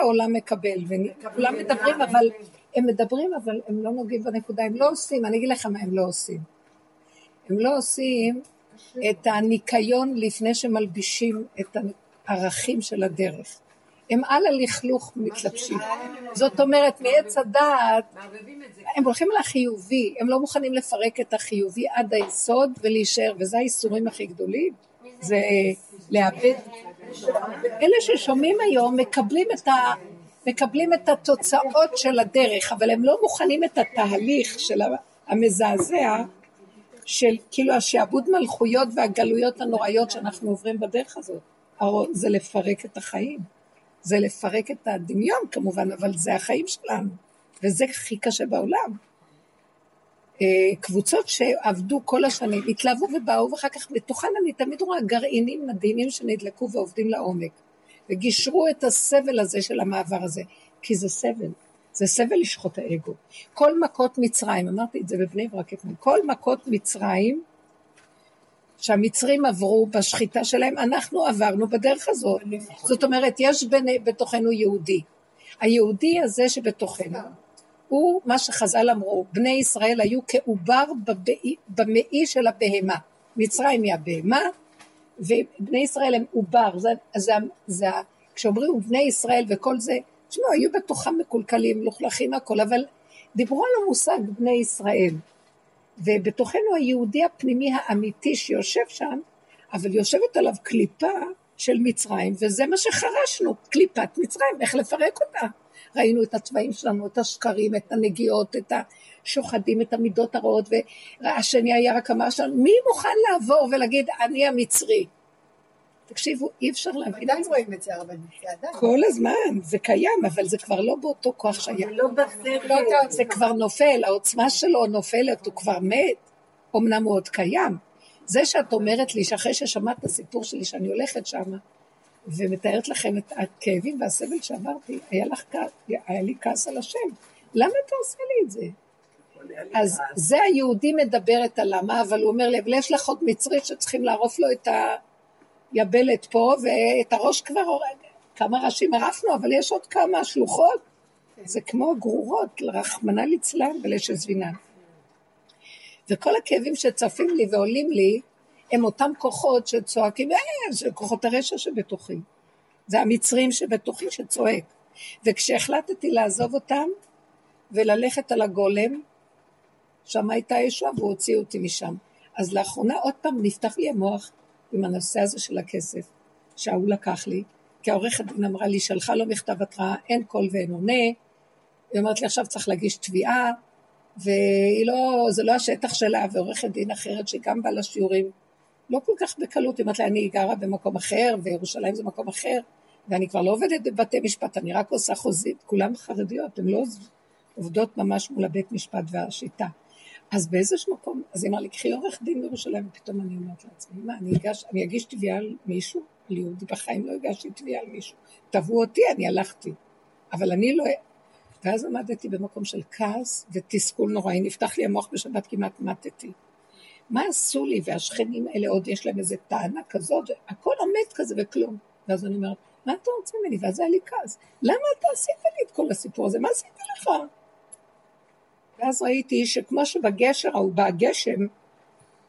העולם מקבל, וכולם מדברים, אבל הם מדברים, אבל הם לא נוגעים בנקודה, הם לא עושים, אני אגיד לך מה הם לא עושים. הם לא עושים את הניקיון לפני שמלבישים את הערכים של הדרך. הם על הלכלוך מתלבשים. זאת אומרת, מעץ הדעת, הם הולכים לחיובי, הם לא מוכנים לפרק את החיובי עד היסוד ולהישאר, וזה האיסורים הכי גדולים, זה לאבד. אלה ששומעים היום מקבלים את, ה, מקבלים את התוצאות של הדרך, אבל הם לא מוכנים את התהליך של המזעזע, של כאילו השעבוד מלכויות והגלויות הנוראיות שאנחנו עוברים בדרך הזאת. זה לפרק את החיים. זה לפרק את הדמיון כמובן, אבל זה החיים שלנו, וזה הכי קשה בעולם. אה, קבוצות שעבדו כל השנים, התלהבו ובאו, ואחר כך בתוכן אני תמיד רואה גרעינים מדהימים שנדלקו ועובדים לעומק, וגישרו את הסבל הזה של המעבר הזה, כי זה סבל, זה סבל לשחוט האגו. כל מכות מצרים, אמרתי את זה בבני ברק אתמול, כל מכות מצרים שהמצרים עברו בשחיטה שלהם, אנחנו עברנו בדרך הזאת. זאת אומרת, יש בתוכנו יהודי. היהודי הזה שבתוכנו, הוא מה שחז"ל אמרו, בני ישראל היו כעובר במעי של הבהמה. מצרים היא הבהמה, ובני ישראל הם עובר. זה, זה, זה, כשאומרים בני ישראל וכל זה, תשמעו, היו בתוכם מקולקלים, מלוכלכים הכל, אבל דיברו על המושג בני ישראל. ובתוכנו היהודי הפנימי האמיתי שיושב שם, אבל יושבת עליו קליפה של מצרים, וזה מה שחרשנו, קליפת מצרים, איך לפרק אותה. ראינו את הצבעים שלנו, את השקרים, את הנגיעות, את השוחדים, את המידות הרעות, והשני היה רק אמר שם, מי מוכן לעבור ולהגיד, אני המצרי? תקשיבו, אי אפשר להבין זה. רואים את זה הרבנית, כל הזמן, זה קיים, אבל זה כבר לא באותו כוח שהיה. זה לא בשכל. זה כבר נופל, העוצמה שלו נופלת, הוא כבר מת. אמנם הוא עוד קיים. זה שאת אומרת לי שאחרי ששמעת את הסיפור שלי שאני הולכת שם, ומתארת לכם את הכאבים והסבל שעברתי, היה, לך, היה לי כעס על השם. למה אתה עושה לי את זה? אז זה היהודי מדברת על למה, אבל הוא אומר לי, אבל יש לך עוד מצרי שצריכים לערוף לו את ה... יבלת פה, ואת הראש כבר, כמה ראשים ערפנו, אבל יש עוד כמה שלוחות. זה כמו גרורות, רחמנא ליצלן ולשזבינן. וכל הכאבים שצפים לי ועולים לי, הם אותם כוחות שצועקים, אה, זה כוחות הרשע שבתוכי. זה המצרים שבתוכי שצועק. וכשהחלטתי לעזוב אותם וללכת על הגולם, שם הייתה ישועה והוא הוציא אותי משם. אז לאחרונה עוד פעם נפתח לי המוח, עם הנושא הזה של הכסף, שההוא לקח לי, כי העורכת דין אמרה לי, שלחה לו מכתב התראה, אין קול ואין עונה, היא אומרת לי, עכשיו צריך להגיש תביעה, והיא לא, לא השטח שלה, ועורכת דין אחרת שגם באה לשיעורים, לא כל כך בקלות, היא אומרת לי, אני גרה במקום אחר, וירושלים זה מקום אחר, ואני כבר לא עובדת בבתי משפט, אני רק עושה חוזית, כולן חרדיות, הן לא עובדות ממש מול הבית משפט והשיטה. אז באיזשהו מקום, אז היא אמרה לי, קחי עורך דין בירושלים, ופתאום אני אומרת לעצמי, מה, אני, אגש, אני אגיש תביעה על מישהו? על יהודי בחיים לא הגשתי תביעה על מישהו. תבעו אותי, אני הלכתי. אבל אני לא... ואז עמדתי במקום של כעס ותסכול נוראי, נפתח לי המוח בשבת, כמעט מתתי. מה עשו לי, והשכנים האלה עוד יש להם איזה טענה כזאת, הכל עומד כזה וכלום. ואז אני אומרת, מה אתה רוצה ממני? ואז היה לי כעס. למה אתה עשית לי את כל הסיפור הזה? מה עשיתי לך? ואז ראיתי שכמו שבגשר ההוא בא הגשם,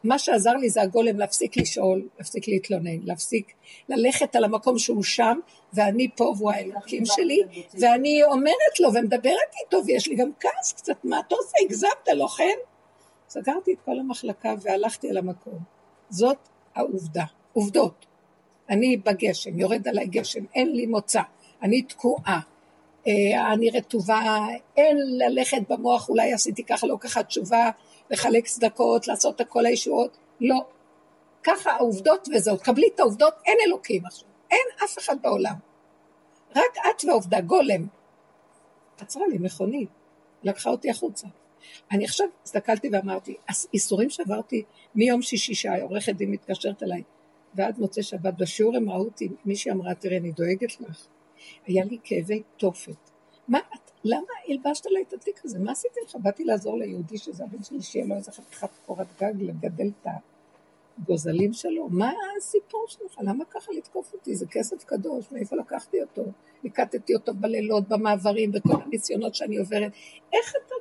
מה שעזר לי זה הגולם להפסיק לשאול, להפסיק להתלונן, להפסיק ללכת על המקום שהוא שם, ואני פה והוא האלוקים שלי, ואני אומרת לו ומדברת איתו, ויש לי גם כעס קצת, מה אתה עושה, הגזמת, לא כן? סגרתי את כל המחלקה והלכתי על המקום. זאת העובדה, עובדות. אני בגשם, יורד עליי גשם, אין לי מוצא, אני תקועה, אה, אני רטובה, אין ללכת במוח, אולי עשיתי ככה, לא ככה תשובה, לחלק צדקות, לעשות את כל הישועות, לא. ככה העובדות וזהו, קבלי את העובדות, אין אלוקים עכשיו, אין אף אחד בעולם. רק את ועובדה, גולם. עצרה לי מכונית, לקחה אותי החוצה. אני עכשיו הסתכלתי ואמרתי, איסורים שעברתי מיום שישי שהעורכת דין מתקשרת אליי, ועד מוצאי שבת בשיעור הם ראו אותי, מישהי אמרה, תראה, אני דואגת לך. היה לי כאבי תופת. מה את, למה הלבשת עליי את התיק הזה? מה עשיתי לך? באתי לעזור ליהודי שזה הבן שלי, שיהיה לו איזה חתיכת קורת גג לגדל את גוזלים שלו, מה הסיפור שלך? למה ככה לתקוף אותי? זה כסף קדוש, מאיפה לקחתי אותו? ליקטתי אותו בלילות, במעברים, בכל הניסיונות שאני עוברת. איך אתה?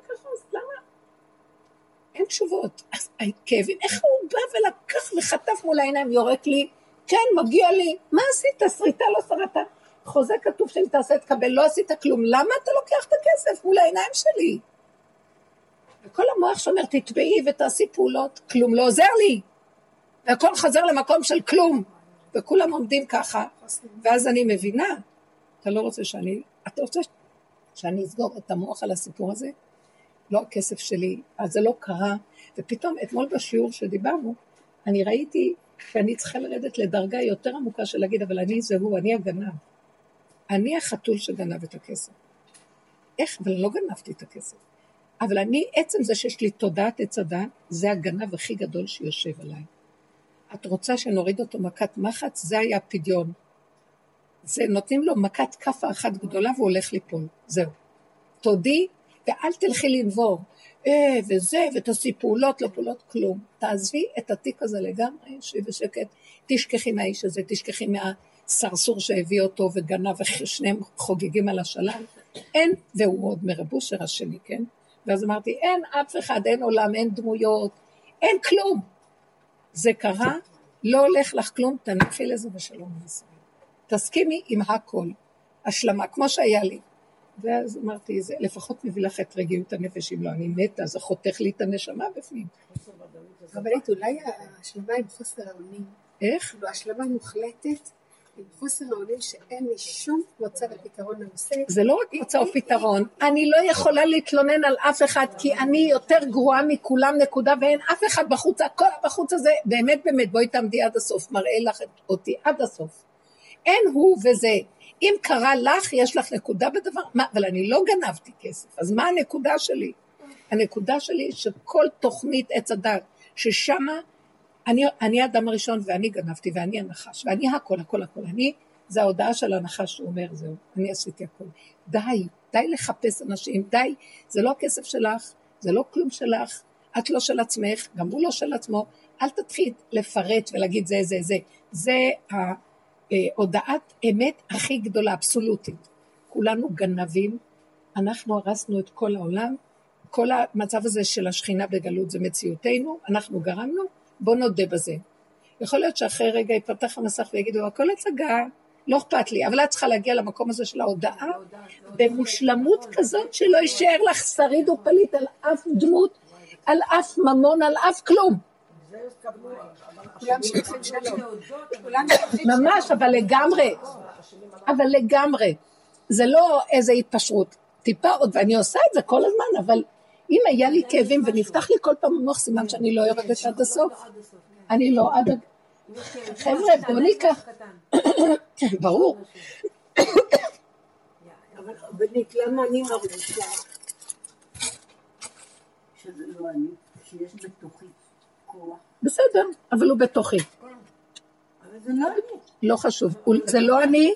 אין תשובות. אז כאבים, איך הוא בא ולקח וחטף מול העיניים, יורק לי, כן, מגיע לי. מה עשית? שריטה לא שרדת. חוזה כתוב שאם תעשה תקבל, לא עשית כלום. למה אתה לוקח את הכסף מול העיניים שלי? וכל המוח שאומר, תתבעי ותעשי פעולות, כלום לא עוזר לי. והכל חזר למקום של כלום. וכולם עומדים ככה, ואז אני מבינה, אתה לא רוצה שאני, אתה רוצה שאני אסגור את המוח על הסיפור הזה? לא הכסף שלי, אז זה לא קרה. ופתאום, אתמול בשיעור שדיברנו, אני ראיתי שאני צריכה לרדת לדרגה יותר עמוקה של להגיד, אבל אני זה הוא, אני הגנב. אני החתול שגנב את הכסף. איך? אבל לא גנבתי את הכסף. אבל אני, עצם זה שיש לי תודעת עץ הדת, זה הגנב הכי גדול שיושב עליי. את רוצה שנוריד אותו מכת מחץ? זה היה פדיון. זה נותנים לו מכת כאפה אחת גדולה והוא הולך ליפול. זהו. תודי ואל תלכי לנבור. אה, וזה, ותעשי פעולות, לא פעולות, כלום. תעזבי את התיק הזה לגמרי, שבי בשקט, תשכחי מהאיש הזה, תשכחי מהסרסור שהביא אותו וגנב, ושניהם חוגגים על השלל. אין, והוא עוד מרבושר השני, כן? ואז אמרתי, אין אף אחד, אין עולם, אין דמויות, אין כלום. זה קרה, לא הולך לך כלום, תניחי לזה ושלום וישראל. תסכימי עם הכל, השלמה, כמו שהיה לי. ואז אמרתי, זה לפחות מביא לך את רגיעות הנפש, אם לא אני מתה, זה חותך לי את הנשמה בפנים. רבנית, אולי השלמה עם חוסר האונים. איך? כאילו, השלמה מוחלטת עם חוסר האונים שאין לי שום מוצא ופתרון לנושא. זה לא רק מוצא או פתרון, אני לא יכולה להתלונן על אף אחד, כי אני יותר גרועה מכולם, נקודה, ואין אף אחד בחוץ, הכל בחוץ הזה, באמת באמת, בואי תעמדי עד הסוף, מראה לך אותי עד הסוף. אין הוא וזה. אם קרה לך, יש לך נקודה בדבר, מה, אבל אני לא גנבתי כסף, אז מה הנקודה שלי? הנקודה שלי שכל תוכנית עץ הדת, ששמה אני, אני האדם הראשון ואני גנבתי ואני הנחש ואני הכל, הכל, הכל. אני, זה ההודעה של הנחש שהוא אומר, זהו, אני עשיתי הכל. די, די לחפש אנשים, די, זה לא הכסף שלך, זה לא כלום שלך, את לא של עצמך, גם הוא לא של עצמו, אל תתחיל לפרט ולהגיד זה, זה, זה. זה ההודעת אמת הכי גדולה, אבסולוטית. כולנו גנבים, אנחנו הרסנו את כל העולם, כל המצב הזה של השכינה בגלות זה מציאותנו, אנחנו גרמנו, בוא נודה בזה. יכול להיות שאחרי רגע יפתח המסך ויגידו, הכל הצגה, לא אכפת לי, אבל את צריכה להגיע למקום הזה של ההודעה במושלמות כזאת שלא יישאר לך שריד ופליט על אף דמות, על אף ממון, על אף כלום. ממש, אבל לגמרי, אבל לגמרי. זה לא איזה התפשרות, טיפה עוד, ואני עושה את זה כל הזמן, אבל אם היה לי כאבים ונפתח לי כל פעם המוח, סימן שאני לא יורדת עד הסוף. אני לא עד... חבר'ה, בואו ניקח. ברור. אבל בנית, למה אני מרגישה שזה לא אני, שיש בתוכי? בסדר, אבל הוא בתוכי. לא חשוב. זה לא אני,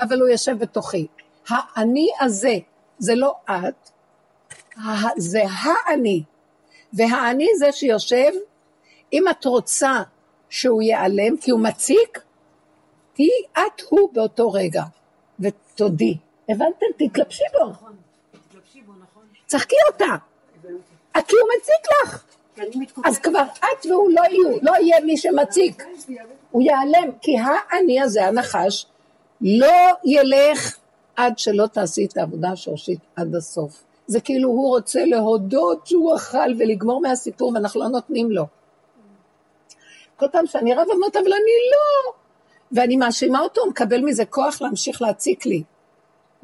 אבל הוא יושב בתוכי. האני הזה, זה לא את, זה האני. והאני זה שיושב, אם את רוצה שהוא ייעלם, כי הוא מציק, תהיי את הוא באותו רגע, ותודי. הבנתם? תתלבשי בו. צחקי אותה. כי הוא מציק לך. אז כבר את והוא לא יהיו, לא יהיה מי שמציק. הוא ייעלם, כי האני הזה, הנחש, לא ילך עד שלא תעשי את העבודה השורשית עד הסוף. זה כאילו הוא רוצה להודות שהוא אכל ולגמור מהסיפור ואנחנו לא נותנים לו. כל פעם שאני רב אמרת, אבל אני לא. ואני מאשימה אותו, הוא מקבל מזה כוח להמשיך להציק לי.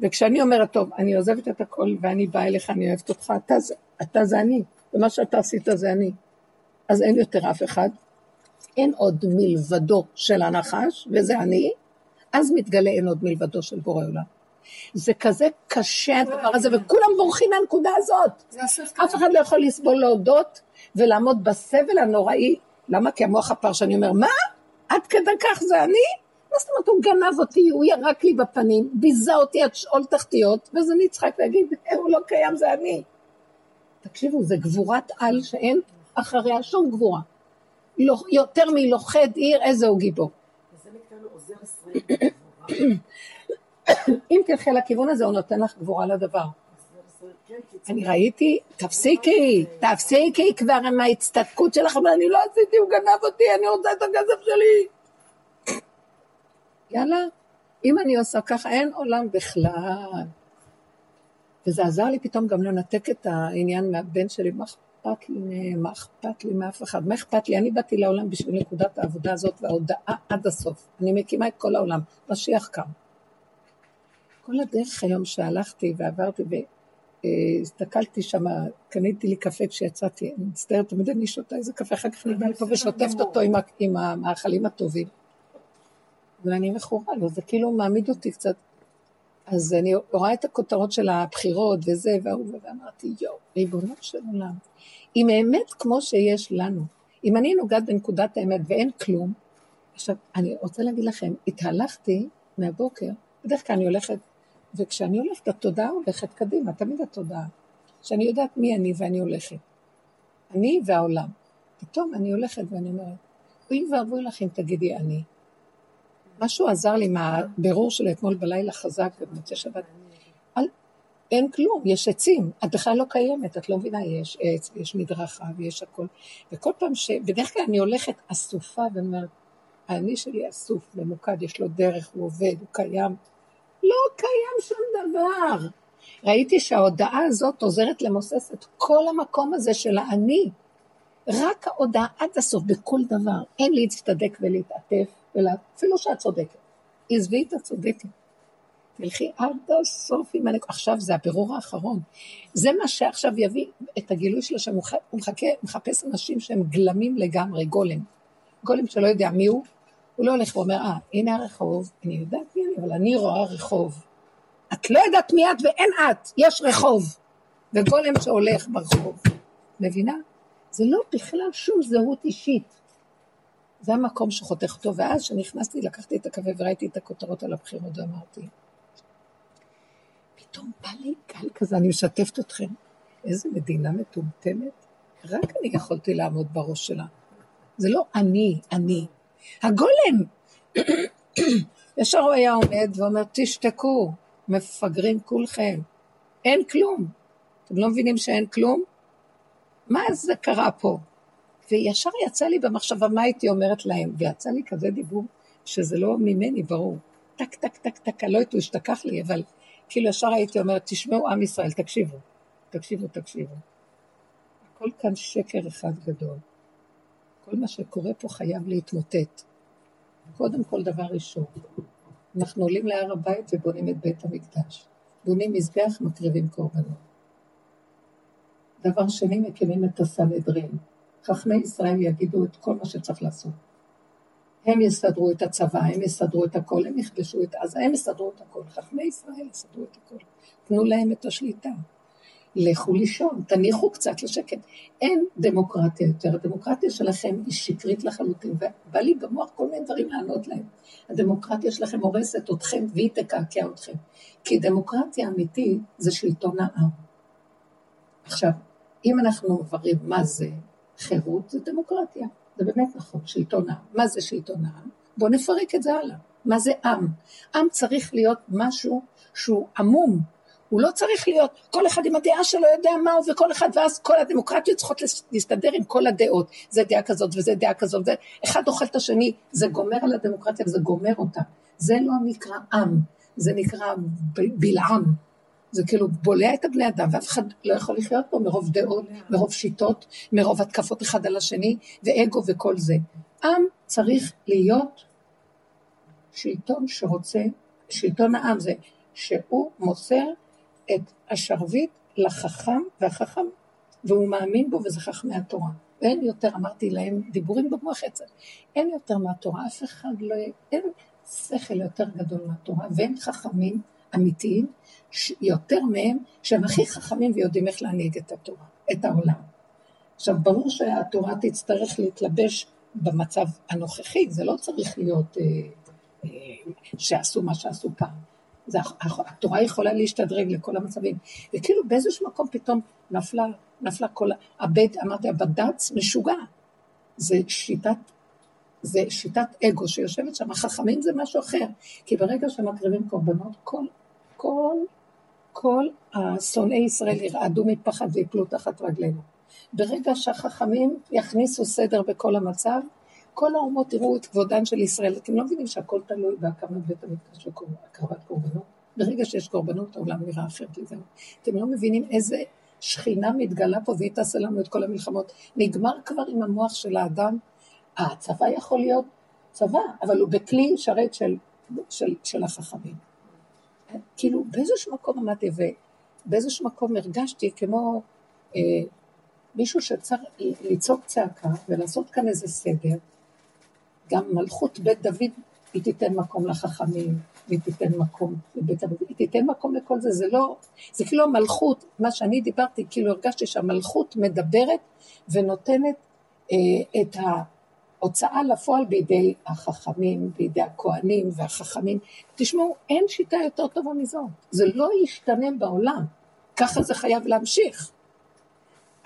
וכשאני אומרת, טוב, אני עוזבת את הכל ואני באה אליך, אני אוהבת אותך, אתה זה, אתה זה אני, ומה שאתה עשית זה אני. אז אין יותר אף אחד, אין עוד מלבדו של הנחש, וזה אני, אז מתגלה אין עוד מלבדו של בורא עולם. זה כזה קשה הדבר הזה, וכולם בורחים מהנקודה הזאת. אף אחד לא יכול לסבול להודות ולעמוד בסבל הנוראי. למה? כי המוח הפרשני אומר, מה? עד כדי כך זה אני? מה זאת אומרת, הוא גנב אותי, הוא ירק לי בפנים, ביזה אותי עד שאול תחתיות, ואז אני צריכה להגיד, הוא לא קיים, זה אני. תקשיבו, זה גבורת על שאין אחריה שום גבורה. יותר מלוכד עיר, איזה הוא גיבור. אם תלכי לכיוון הזה, הוא נותן לך גבורה לדבר. אני ראיתי, תפסיקי, תפסיקי כבר עם ההצטדקות שלך, אבל אני לא עשיתי, הוא גנב אותי, אני רוצה את הכסף שלי. יאללה, אם אני עושה ככה, אין עולם בכלל. וזה עזר לי פתאום גם לנתק את העניין מהבן שלי, מה אכפת לי מה אכפת לי מאף אחד, מה אכפת לי? אני באתי לעולם בשביל נקודת העבודה הזאת וההודעה עד הסוף. אני מקימה את כל העולם, משיח קם. כל הדרך היום שהלכתי ועברתי והסתכלתי שם, קניתי לי קפה כשיצאתי, אני מצטערת, תמיד אני שותה איזה קפה, אחר כך אני באה לפה ושוטפת אותו עם המאכלים הטובים. ואני מכורה לו, זה כאילו מעמיד אותי קצת. אז אני רואה את הכותרות של הבחירות וזה והוא, ואמרתי, יואו, ריבונו של עולם, אם האמת כמו שיש לנו, אם אני נוגעת בנקודת האמת ואין כלום, עכשיו, אני רוצה להגיד לכם, התהלכתי מהבוקר, בדרך כלל אני הולכת, וכשאני הולכת, התודעה הולכת קדימה, תמיד התודעה, שאני יודעת מי אני ואני הולכת. אני והעולם. פתאום אני הולכת ואני אומרת, אוי ואבוי לך אם תגידי אני. משהו עזר לי מהבירור של אתמול בלילה חזק במוצאי שבת. אל, אין כלום, יש עצים, את בכלל לא קיימת, את לא מבינה, יש עץ, יש מדרכה ויש הכל. וכל פעם ש... בדרך כלל אני הולכת אסופה ואני אומרת, האני שלי אסוף, ממוקד, יש לו דרך, הוא עובד, הוא קיים. לא קיים שום דבר. ראיתי שההודעה הזאת עוזרת למוסס את כל המקום הזה של האני. רק ההודעה עד הסוף, בכל דבר. אין להצטדק ולהתעטף, אלא אפילו שאת צודקת. עזבי את הצודקת. תלכי עד הסוף עם הנקודה. עכשיו זה הבירור האחרון. זה מה שעכשיו יביא את הגילוי של השם. הוא מחכה, מחפש אנשים שהם גלמים לגמרי, גולם. גולם שלא יודע מי הוא, הוא לא הולך ואומר, אה, הנה הרחוב, אני יודעת מי אני, אבל אני רואה רחוב. את לא יודעת מי את ואין את, יש רחוב. וגולם שהולך ברחוב. מבינה? זה לא בכלל שום זהות אישית. זה המקום שחותך אותו, ואז כשנכנסתי, לקחתי את הקפה וראיתי את הכותרות על הבחירות ואמרתי, פתאום בא לי גל כזה, אני משתפת אתכם, איזה מדינה מטומטמת, רק אני יכולתי לעמוד בראש שלה. זה לא אני, אני. הגולם! ישר הוא היה עומד ואומר, תשתקו, מפגרים כולכם. אין כלום. אתם לא מבינים שאין כלום? מה זה קרה פה? וישר יצא לי במחשבה מה הייתי אומרת להם, ויצא לי כזה דיבור שזה לא ממני, ברור. טק, טק, טק, טק, לא יודעת, הוא השתכח לי, אבל כאילו ישר הייתי אומרת, תשמעו עם ישראל, תקשיבו, תקשיבו, תקשיבו. הכל כאן שקר אחד גדול. כל מה שקורה פה חייב להתמוטט. קודם כל, דבר ראשון, אנחנו עולים להר הבית ובונים את בית המקדש. בונים מזבח, מקריבים קורבנות. דבר שני, מקימים את הסנהדרין. חכמי ישראל יגידו את כל מה שצריך לעשות. הם יסדרו את הצבא, הם יסדרו את הכל, הם יכבשו את עזה, הם יסדרו את הכל. חכמי ישראל יסדרו את הכל. תנו להם את השליטה. לכו לישון, תניחו קצת לשקט. אין דמוקרטיה יותר, הדמוקרטיה שלכם היא שקרית לחלוטין, ובא לי במוח כל מיני דברים לענות להם. הדמוקרטיה שלכם הורסת אתכם והיא תקעקע אתכם. כי דמוקרטיה אמיתית זה שלטון העם. עכשיו, אם אנחנו מבררים מה זה, חירות זה דמוקרטיה, זה באמת נכון, שלטון העם. מה זה שלטון העם? בואו נפרק את זה הלאה. מה זה עם? עם צריך להיות משהו שהוא עמום, הוא לא צריך להיות, כל אחד עם הדעה שלו יודע מה הוא, וכל אחד, ואז כל הדמוקרטיות צריכות להסתדר עם כל הדעות. זה דעה כזאת וזה דעה כזאת, ואחד אוכל את השני, זה גומר על הדמוקרטיה וזה גומר אותה. זה לא נקרא עם, זה נקרא בלעם. זה כאילו בולע את הבני אדם, ואף אחד לא יכול לחיות פה מרוב דעות, מרוב שיטות, מרוב התקפות אחד על השני, ואגו וכל זה. עם צריך להיות שלטון שרוצה, שלטון העם זה שהוא מוסר את השרביט לחכם, והחכם, והוא מאמין בו, וזה חכמי התורה. ואין יותר, אמרתי להם, דיבורים במוח עצר, אין יותר מהתורה, אף אחד לא, אין שכל יותר גדול מהתורה, ואין חכמים אמיתיים יותר מהם, שהם הכי חכמים ויודעים איך להנהיג את התורה, את העולם. עכשיו, ברור שהתורה תצטרך להתלבש במצב הנוכחי, זה לא צריך להיות אה, אה, שעשו מה שעשו פעם. זה, התורה יכולה להשתדרג לכל המצבים. וכאילו באיזשהו מקום פתאום נפלה, נפלה כל, הבית, אמרתי, הבד"ץ משוגע. זה שיטת, זה שיטת אגו שיושבת שם, החכמים זה משהו אחר, כי ברגע שמקריבים קורבנות, כל, כל, כל השונאי ישראל ירעדו מפחד ויפלו תחת רגלינו. ברגע שהחכמים יכניסו סדר בכל המצב, כל האומות יראו את כבודן של ישראל. אתם לא מבינים שהכל תלוי בהקמת בית המקדש והקרבת קורבנות? ברגע שיש קורבנות, העולם נראה אחרת לזה. אתם לא מבינים איזה שכינה מתגלה פה והיא תעשה לנו את כל המלחמות. נגמר כבר עם המוח של האדם. הצבא יכול להיות צבא, אבל הוא בכלי שרת של, של, של החכמים. כאילו, באיזשהו מקום עמדתי ובאיזשהו מקום הרגשתי כמו אה, מישהו שצריך לצעוק צעקה ולעשות כאן איזה סדר. גם מלכות בית דוד, היא תיתן מקום לחכמים, והיא תיתן מקום לבית אבות, היא תיתן מקום לכל זה, זה לא, זה כאילו המלכות, מה שאני דיברתי, כאילו הרגשתי שהמלכות מדברת ונותנת אה, את ההוצאה לפועל בידי החכמים, בידי הכוהנים והחכמים. תשמעו, אין שיטה יותר טובה מזאת, זה לא ישתנה בעולם, ככה זה חייב להמשיך.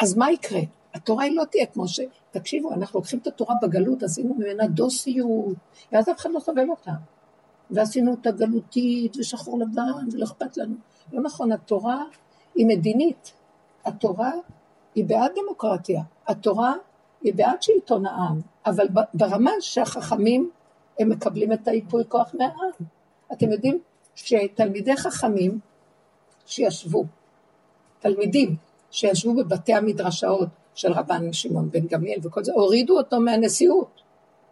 אז מה יקרה? התורה היא לא תהיה כמו ש... תקשיבו, אנחנו לוקחים את התורה בגלות, עשינו ממנה דוסיות, ואז אף אחד לא סובל אותה. ועשינו אותה גלותית ושחור לבן ולא אכפת לנו. לא נכון, התורה היא מדינית. התורה היא בעד דמוקרטיה. התורה היא בעד שלטון העם, אבל ברמה שהחכמים הם מקבלים את היפוי כוח מהעם. אתם יודעים שתלמידי חכמים שישבו, תלמידים שישבו בבתי המדרשאות של רבן שמעון בן גמליאל וכל זה, הורידו אותו מהנשיאות.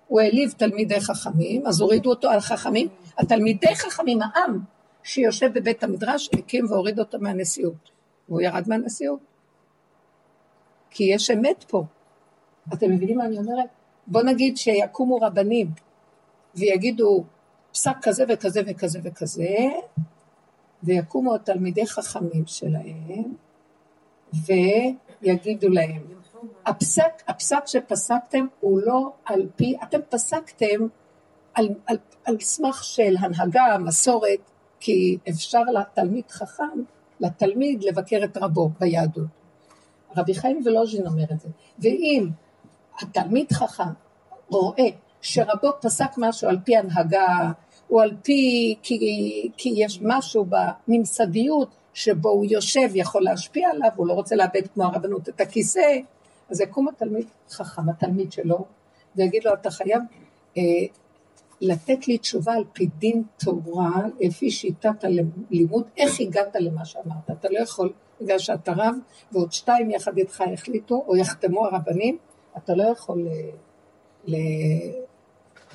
הוא העליב תלמידי חכמים, אז הורידו אותו על חכמים. התלמידי חכמים, העם שיושב בבית המדרש, הקים והוריד אותו מהנשיאות. והוא ירד מהנשיאות. כי יש אמת פה. אתם מבינים מה אני אומרת? בוא נגיד שיקומו רבנים ויגידו פסק כזה וכזה וכזה וכזה, ויקומו התלמידי חכמים שלהם, ויגידו להם, הפסק, הפסק שפסקתם הוא לא על פי, אתם פסקתם על, על, על סמך של הנהגה, מסורת, כי אפשר לתלמיד חכם, לתלמיד לבקר את רבו ביהדות. רבי חיים ולוז'ין אומר את זה. ואם התלמיד חכם רואה שרבו פסק משהו על פי הנהגה, או על פי, כי, כי יש משהו בממסדיות שבו הוא יושב יכול להשפיע עליו, הוא לא רוצה לאבד כמו הרבנות את הכיסא, אז יקום התלמיד חכם, התלמיד שלו, ויגיד לו, אתה חייב אה, לתת לי תשובה על פי דין תורה, לפי שיטת הלימוד, איך הגעת למה שאמרת. אתה לא יכול, בגלל שאתה רב, ועוד שתיים יחד איתך החליטו, או יחתמו הרבנים, אתה לא יכול, אה, ל...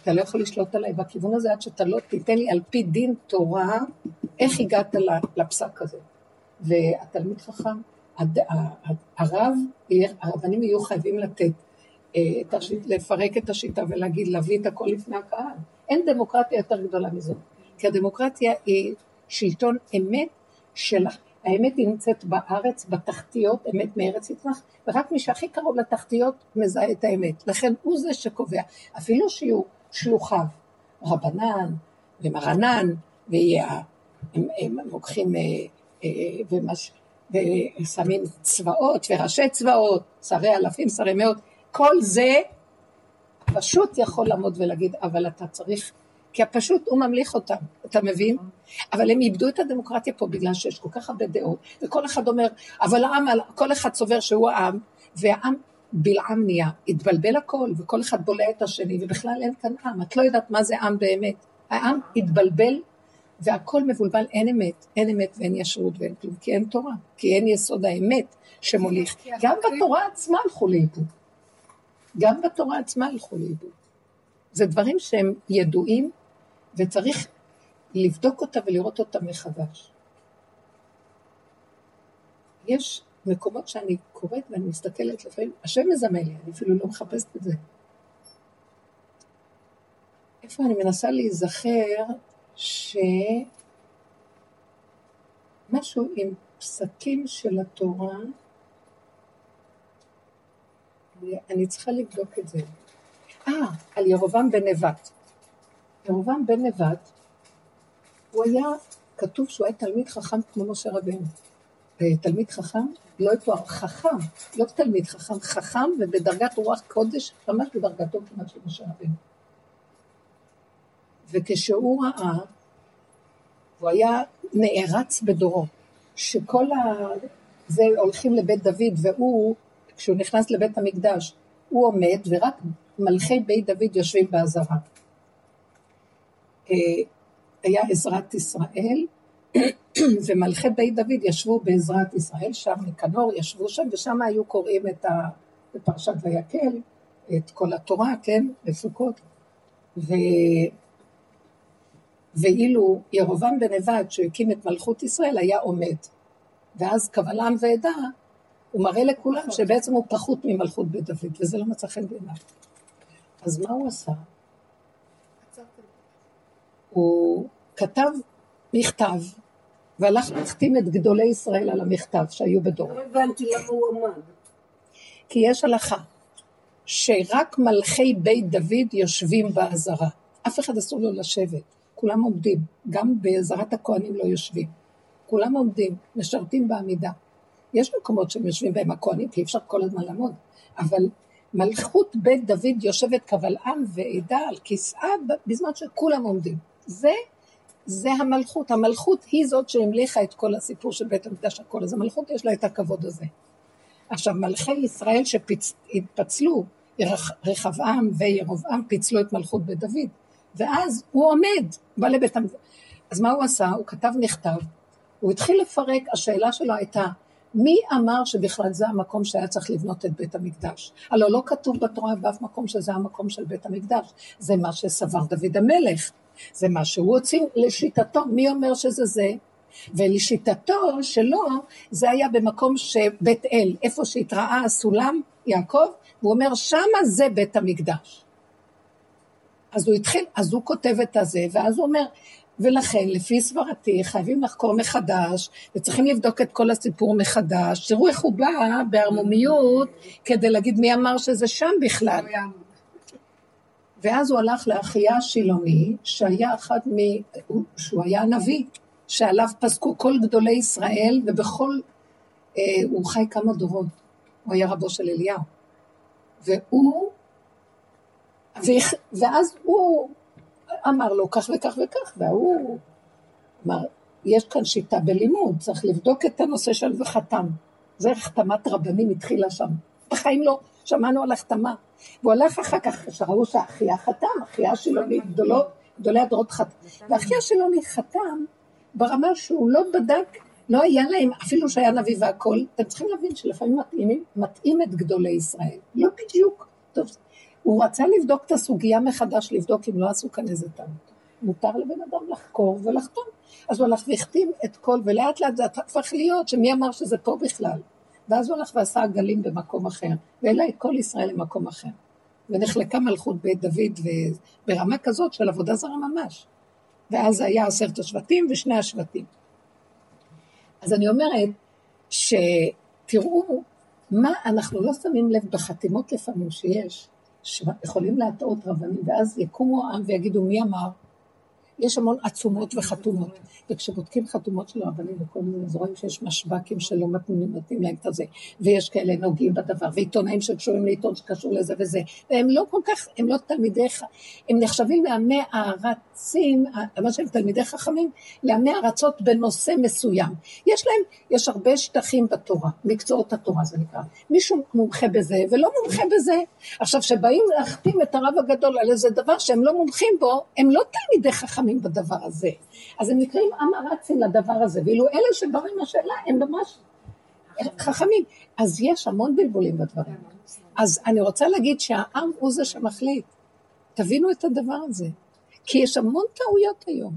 אתה לא יכול לשלוט עליי בכיוון הזה עד שאתה לא תיתן לי על פי דין תורה, איך הגעת לפסק הזה. והתלמיד חכם, הרב, הרבנים יהיו חייבים לתת, אה, לפרק את השיטה ולהגיד, להביא את הכל לפני הקהל. אין דמוקרטיה יותר גדולה מזאת. כי הדמוקרטיה היא שלטון אמת של... האמת היא נמצאת בארץ, בתחתיות, אמת מארץ יצמח, ורק מי שהכי קרוב לתחתיות מזהה את האמת. לכן הוא זה שקובע. אפילו שיהיו שלוחיו, רבנן ומרנן, ויהיה, הם, הם לוקחים אה, אה, ומש, ושמים צבאות וראשי צבאות, שרי אלפים, שרי מאות, כל זה פשוט יכול לעמוד ולהגיד, אבל אתה צריך, כי הפשוט הוא ממליך אותם, אתה מבין? אבל הם איבדו את הדמוקרטיה פה בגלל שיש כל כך הרבה דעות, וכל אחד אומר, אבל העם, כל אחד סובר שהוא העם, והעם בלעם נהיה, התבלבל הכל, וכל אחד בולע את השני, ובכלל אין כאן עם, את לא יודעת מה זה עם באמת. העם התבלבל והכל מבולבל, אין אמת, אין אמת ואין ישרות ואין כלום, כי אין תורה, כי אין יסוד האמת שמוליך. גם בתורה עצמה הלכו לאיבוד. גם בתורה עצמה הלכו לאיבוד. זה דברים שהם ידועים, וצריך לבדוק אותם ולראות אותם מחדש. יש מקומות שאני קוראת ואני מסתכלת לפעמים, השם מזמן לי, אני אפילו לא מחפשת את זה. איפה אני מנסה להיזכר שמשהו עם פסקים של התורה, אני צריכה לבדוק את זה. אה, על ירובעם בן נבט. ירובעם בן נבט, הוא היה, כתוב שהוא היה תלמיד חכם כמו משה רבנו. תלמיד חכם, לא יתואר, חכם, לא תלמיד חכם, חכם ובדרגת רוח קודש, ממש בדרגתו כמעט של משה רבינו. וכשהוא ראה, הוא היה נערץ בדורו, שכל ה... זה הולכים לבית דוד, והוא, כשהוא נכנס לבית המקדש, הוא עומד, ורק מלכי בית דוד יושבים באזהרה. אה, היה עזרת ישראל, ומלכי בית דוד ישבו בעזרת ישראל, שם ניקנור ישבו שם, ושם היו קוראים את ה... בפרשת ויקל, את כל התורה, כן, בסוכות. ו... ואילו ירובעם בן נבט, שהוא הקים את מלכות ישראל, היה עומד. ואז קבל עם ועדה, הוא מראה לכולם נכון. שבעצם הוא פחות ממלכות בית דוד, וזה לא מצא חן בעיניו. אז מה הוא עשה? הוא כתב מכתב, והלך להחתים את גדולי ישראל על המכתב שהיו בדור. לא הבנתי למה הוא עמד. כי יש הלכה, שרק מלכי בית דוד יושבים באזהרה. אף אחד אסור לו לשבת, כולם עומדים, גם בעזרת הכוהנים לא יושבים. כולם עומדים, משרתים בעמידה. יש מקומות שהם יושבים בהם הכוהנים, כי אי אפשר כל הזמן לעמוד, אבל מלכות בית דוד יושבת קבל עם ועדה על כיסאה בזמן שכולם עומדים. זה, זה המלכות. המלכות היא זאת שהמליכה את כל הסיפור של בית המקדש הכל, אז המלכות יש לה את הכבוד הזה. עכשיו, מלכי ישראל שהתפצלו, רחבעם וירובעם פיצלו את מלכות בית דוד, ואז הוא עומד, בא לבית המקדש. אז מה הוא עשה? הוא כתב מכתב, הוא התחיל לפרק, השאלה שלו הייתה, מי אמר שבכלל זה המקום שהיה צריך לבנות את בית המקדש? הלוא לא כתוב בתורה באף מקום שזה המקום של בית המקדש, זה מה שסבר דוד המלך, זה מה שהוא הוציא לשיטתו, מי אומר שזה זה? ולשיטתו שלו זה היה במקום שבית אל, איפה שהתראה הסולם, יעקב, והוא אומר שמה זה בית המקדש. אז הוא התחיל, אז הוא כותב את הזה, ואז הוא אומר, ולכן, לפי סברתי, חייבים לחקור מחדש, וצריכים לבדוק את כל הסיפור מחדש. תראו איך הוא בא בערמומיות כדי להגיד מי אמר שזה שם בכלל. ואז הוא הלך לאחיה השילוני, שהיה אחד מ... שהוא היה נביא, שעליו פסקו כל גדולי ישראל, ובכל... אה, הוא חי כמה דורות. הוא היה רבו של אליהו. והוא... ואז הוא אמר לו כך וכך וכך, וההוא אמר, יש כאן שיטה בלימוד, צריך לבדוק את הנושא של וחתם. זה החתמת רבנים התחילה שם. בחיים לא שמענו על החתמה. והוא הלך אחר כך, שראו שאחיה חתם, אחיה שילוני, גדולי הדורות חתם. ואחיה שילוני חתם ברמה שהוא לא בדק, לא היה להם, אפילו שהיה נביא והכול, אתם צריכים להבין שלפעמים מתאים, מתאים את גדולי ישראל. לא בדיוק. טוב, הוא רצה לבדוק את הסוגיה מחדש, לבדוק אם לא עשו כאן איזה טעות. מותר לבן אדם לחקור ולחתום. אז הוא הלך והחתים את כל, ולאט לאט זה הפך להיות שמי אמר שזה פה בכלל. ואז הוא הלך ועשה עגלים במקום אחר, והעלה את כל ישראל למקום אחר. ונחלקה מלכות בית דוד ברמה כזאת של עבודה זרה ממש. ואז היה עשרת השבטים ושני השבטים. אז אני אומרת שתראו מה אנחנו לא שמים לב בחתימות לפעמים שיש, שיכולים להטעות רבנים, ואז יקומו העם ויגידו מי אמר, יש המון עצומות וחתומות, וכשבודקים חתומות של רבנים וכל מיני, אז רואים שיש משב"קים שלא מתאים להם את הזה, ויש כאלה נוגעים בדבר, ועיתונאים שקשורים לעיתון שקשור לזה וזה, והם לא כל כך, הם לא תלמידי, הם נחשבים לעמי הערצים, מה שהם תלמידי חכמים, לעמי הערצות בנושא מסוים. יש להם, יש הרבה שטחים בתורה, מקצועות התורה זה נקרא, מישהו מומחה בזה ולא מומחה בזה. עכשיו, כשבאים להחתים את הרב הגדול על איזה דבר שהם לא מומחים בו, הם לא תלמידי חכמים. חכמים בדבר הזה. אז הם נקראים עם הרצים לדבר הזה, ואילו אלה שבאו עם השאלה הם ממש חכמים. אז יש המון בלבולים בדברים. אז אני רוצה להגיד שהעם הוא זה שמחליט. תבינו את הדבר הזה. כי יש המון טעויות היום.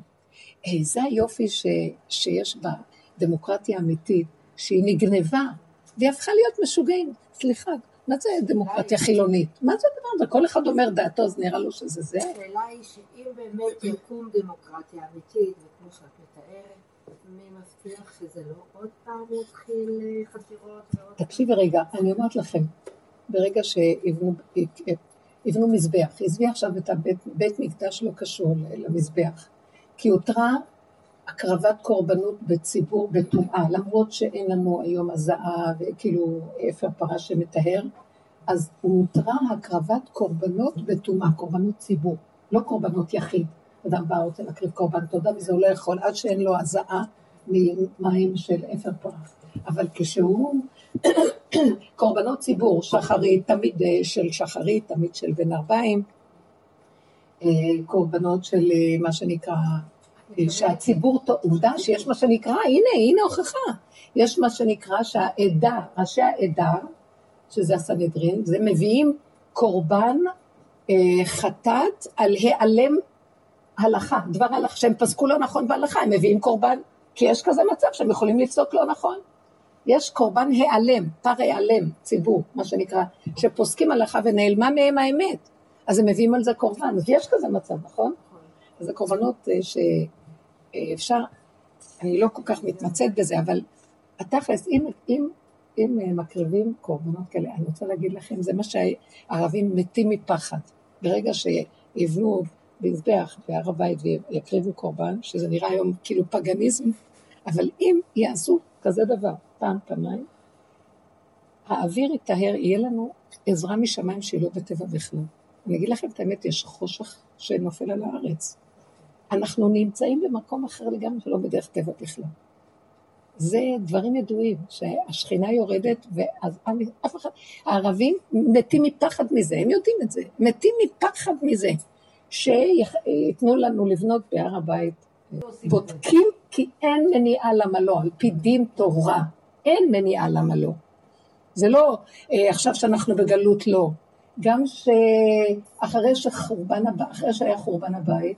אה, זה היופי ש, שיש בדמוקרטיה האמיתית, שהיא נגנבה, והיא הפכה להיות משוגעים. סליחה, מה זה דמוקרטיה חילונית? מה זה הדבר הזה? כל אחד אומר דעתו, אז נראה לו שזה זה. השאלה היא שאם באמת יקום דמוקרטיה אמיתית, וכמו שאת מתארת, מי מבטיח שזה לא עוד פעם יתחיל אה, חקירות ועוד... תקשיבי רגע, אני אומרת לכם, ברגע שיבנו מזבח, עזבי עכשיו את הבית מקדש לא קשור למזבח, כי הותרה הקרבת קורבנות בציבור בטומאה, למרות שאין לנו היום הזעה וכאילו אפר פרה שמטהר, אז מותרה הקרבת קורבנות בטומאה, קורבנות ציבור, לא קורבנות יחיד. אדם בא, רוצה להקריב קורבן תודה, וזה לא יכול עד שאין לו הזעה ממים של אפר פרה. אבל כשהוא קורבנות ציבור, שחרית, תמיד אה, של שחרית, תמיד של בן ארבעים, אה, קורבנות של אה, מה שנקרא, שהציבור, עובדה שיש מה שנקרא, הנה, הנה הוכחה, יש מה שנקרא שהעדה, ראשי העדה, שזה הסנהדרין, זה מביאים קורבן חטאת על העלם הלכה, דבר הלכה, שהם פסקו לא נכון בהלכה, הם מביאים קורבן, כי יש כזה מצב שהם יכולים לפסוק לא נכון. יש קורבן העלם, פר העלם, ציבור, מה שנקרא, שפוסקים הלכה ונעלמה מהם האמת, אז הם מביאים על זה קורבן, אז יש כזה מצב, נכון? אז זה קורבנות שאפשר, אני לא כל כך מתמצאת בזה, אבל התכלס, אם, אם, אם אה, מקריבים קורבנות כאלה, אני רוצה להגיד לכם, זה מה שהערבים מתים מפחד. ברגע שיבנו מזבח בהר הבית ויקריבו קורבן, שזה נראה היום כאילו פגניזם, אבל אם יעשו כזה דבר פעם, פעמיים, האוויר יטהר, יהיה לנו עזרה משמיים שהיא לא בטבע בכלל. אני אגיד לכם את האמת, יש חושך שנופל על הארץ. אנחנו נמצאים במקום אחר לגמרי שלא בדרך טבע בכלל. זה דברים ידועים, שהשכינה יורדת, ואז אף אחד, הערבים מתים מפחד מזה, הם יודעים את זה, מתים מפחד מזה. שייתנו לנו לבנות בהר הבית. בודקים כי אין מניעה למה לא, על פי דין תורה, אין מניעה למה לא. זה לא אה, עכשיו שאנחנו בגלות, לא. גם שאחרי שחורבן, אחרי שהיה חורבן הבית,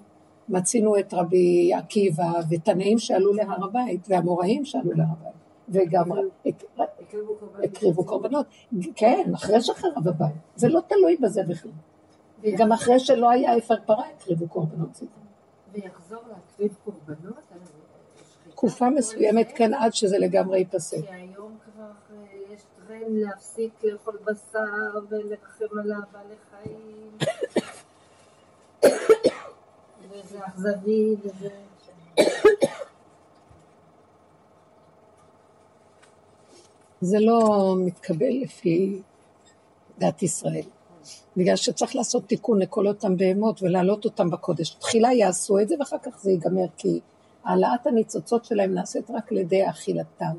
מצינו את רבי עקיבא ותנאים שעלו להר הבית, והמוראים שעלו להר הבית, וגם הקריבו קורבנות. כן, אחרי שחרב הבית. זה לא תלוי בזה בכלל. גם אחרי שלא היה אפר פרה, הקריבו קורבנות ציבור. ויחזור להקריב קורבנות? תקופה מסוימת, כן, עד שזה לגמרי ייפסק. כי היום כבר אה, יש טרנד להפסיק לאכול בשר ולרחם על הבעלי חיים. וזה אכזבי וזה... זה לא מתקבל לפי דת ישראל. בגלל שצריך לעשות תיקון לכל אותם בהמות ולהעלות אותם בקודש. תחילה יעשו את זה ואחר כך זה ייגמר, כי העלאת הניצוצות שלהם נעשית רק על ידי אכילתם.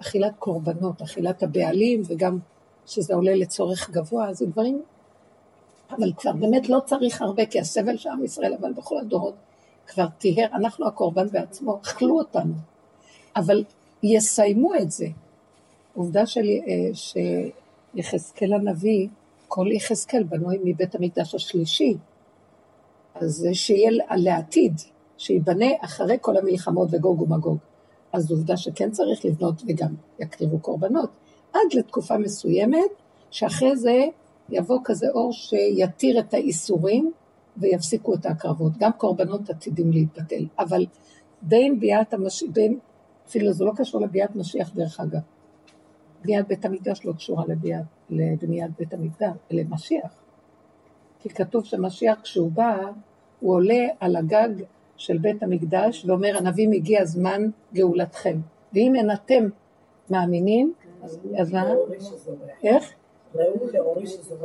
אכילת קורבנות, אכילת הבעלים, וגם שזה עולה לצורך גבוה, זה דברים... אבל כבר באמת לא צריך הרבה, כי הסבל של עם ישראל, אבל בכל הדורות כבר טיהר, אנחנו הקורבן בעצמו, אכלו אותנו. אבל יסיימו את זה. עובדה של, אה, שיחזקאל הנביא, כל יחזקאל בנוי מבית המקדש השלישי, אז שיהיה לעתיד, שייבנה אחרי כל המלחמות וגוג ומגוג. אז עובדה שכן צריך לבנות וגם יקריבו קורבנות, עד לתקופה מסוימת, שאחרי זה יבוא כזה אור שיתיר את האיסורים ויפסיקו את ההקרבות. גם קורבנות עתידים להתבטל, אבל בין ביאת המשיח, בין, אפילו זה לא קשור לביאת משיח דרך אגב. בניית בית המקדש לא קשורה לביאת לבניית בית המקדש, למשיח. כי כתוב שמשיח כשהוא בא, הוא עולה על הגג של בית המקדש ואומר, הנביא מגיע זמן גאולתכם. ואם אין אתם מאמינים, אז מה? איך?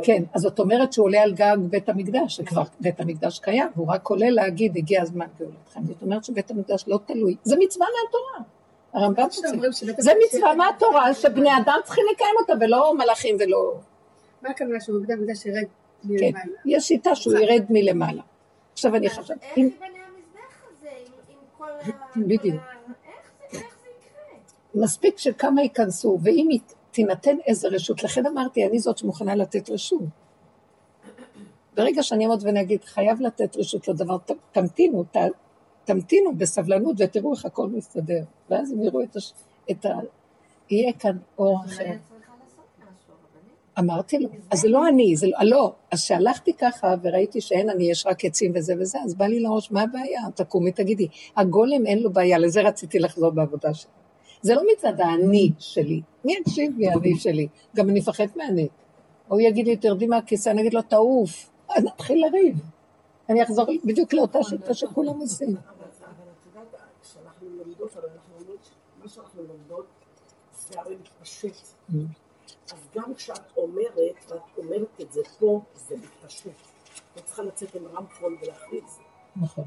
כן, אז זאת אומרת שהוא עולה על גג בית המקדש, שכבר בית המקדש קיים, והוא רק עולה להגיד, הגיע הזמן גאולתכם. זאת אומרת שבית המקדש לא תלוי, זה מצווה מהתורה. הרמב"ם רוצה. זה מצווה מהתורה שבני אדם צריכים לקיים אותה, ולא מלאכים ולא... מה הכוונה שהוא בבית המקדש ירד כן, מלמעלה? כן, יש שיטה שהוא ירד מלמעלה. עכשיו אני חושבת... איך ייבנה המזבח הזה עם כל ה... בדיוק. איך זה יקרה? מספיק שכמה ייכנסו, ואם תינתן איזה רשות, לכן אמרתי, אני זאת שמוכנה לתת רשות. ברגע שאני אעמוד ואני חייב לתת רשות לדבר, תמתינו, תמתינו בסבלנות ותראו איך הכל מסתדר. ואז הם יראו את, הש... את ה... יהיה כאן אור אחר. אמרתי לו, אז זה לא אני, זה לא, לא, אז שהלכתי ככה וראיתי שאין אני, יש רק עצים וזה וזה, אז בא לי לראש, מה הבעיה? תקומי, תגידי, הגולם אין לו בעיה, לזה רציתי לחזור בעבודה שלי. זה לא מצד האני שלי, מי יקשיב לי האני שלי? גם אני מפחד מהאני. הוא יגיד לי, תרדי מהכיסא, אני אגיד לו, תעוף, נתחיל לריב. אני אחזור בדיוק לאותה שיטה שכולם עושים. Mm. אז גם כשאת אומרת, ואת אומרת את זה פה, זה מתפשט. את צריכה לצאת עם רמקול ולהכריז. נכון.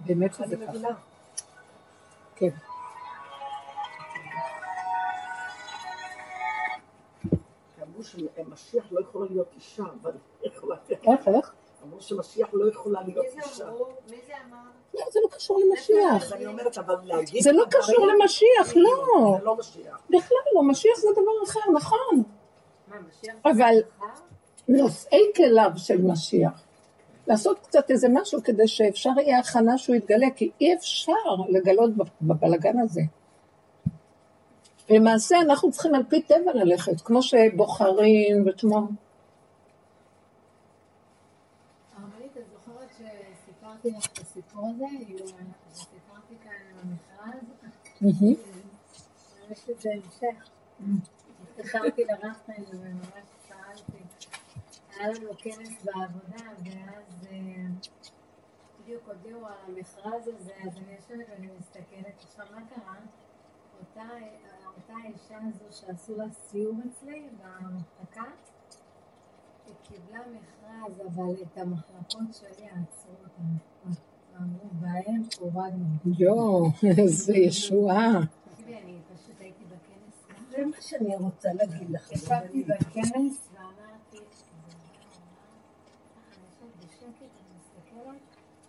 באמת אני זה ככה. כן. שמשיח לא יכולה להיות אישה, אבל היא יכולה. איך, איך? אמרו שמשיח לא יכולה להיות אישה. מי זה אמר? לא, זה לא קשור למשיח. אז אני אומרת, אבל להגיד... זה לא קשור למשיח, לא. זה לא משיח. בכלל לא, משיח זה דבר אחר, נכון. אבל? נושאי כליו של משיח. לעשות קצת איזה משהו כדי שאפשר יהיה הכנה שהוא יתגלה, כי אי אפשר לגלות בבלגן הזה. למעשה אנחנו צריכים על פי טבע ללכת, כמו שבוחרים וכמו... הרבנית, את זוכרת שסיפרתי לך את הסיפור הזה? סיפרתי כאן על המכרז, מהמם. יש לזה המשך. התקשרתי לרחמן וממש שאלתי. היה לנו כנס בעבודה, ואז אה, בדיוק הודיעו על המכרז הזה, אז אני יושבת ואני מסתכלת. עכשיו, מה קרה? אותה, אותה האישה הזו שעשו לה סיור אצלי במחלקה, היא קיבלה מכרז, אבל את המחלקות שלי עצרו אותן. אמרו, בהם הורדנו. יואו, איזה ישועה. תקשיבי, אני פשוט הייתי בכנס. זה מה שאני רוצה להגיד לך. ישבתי בכנס ואמרתי,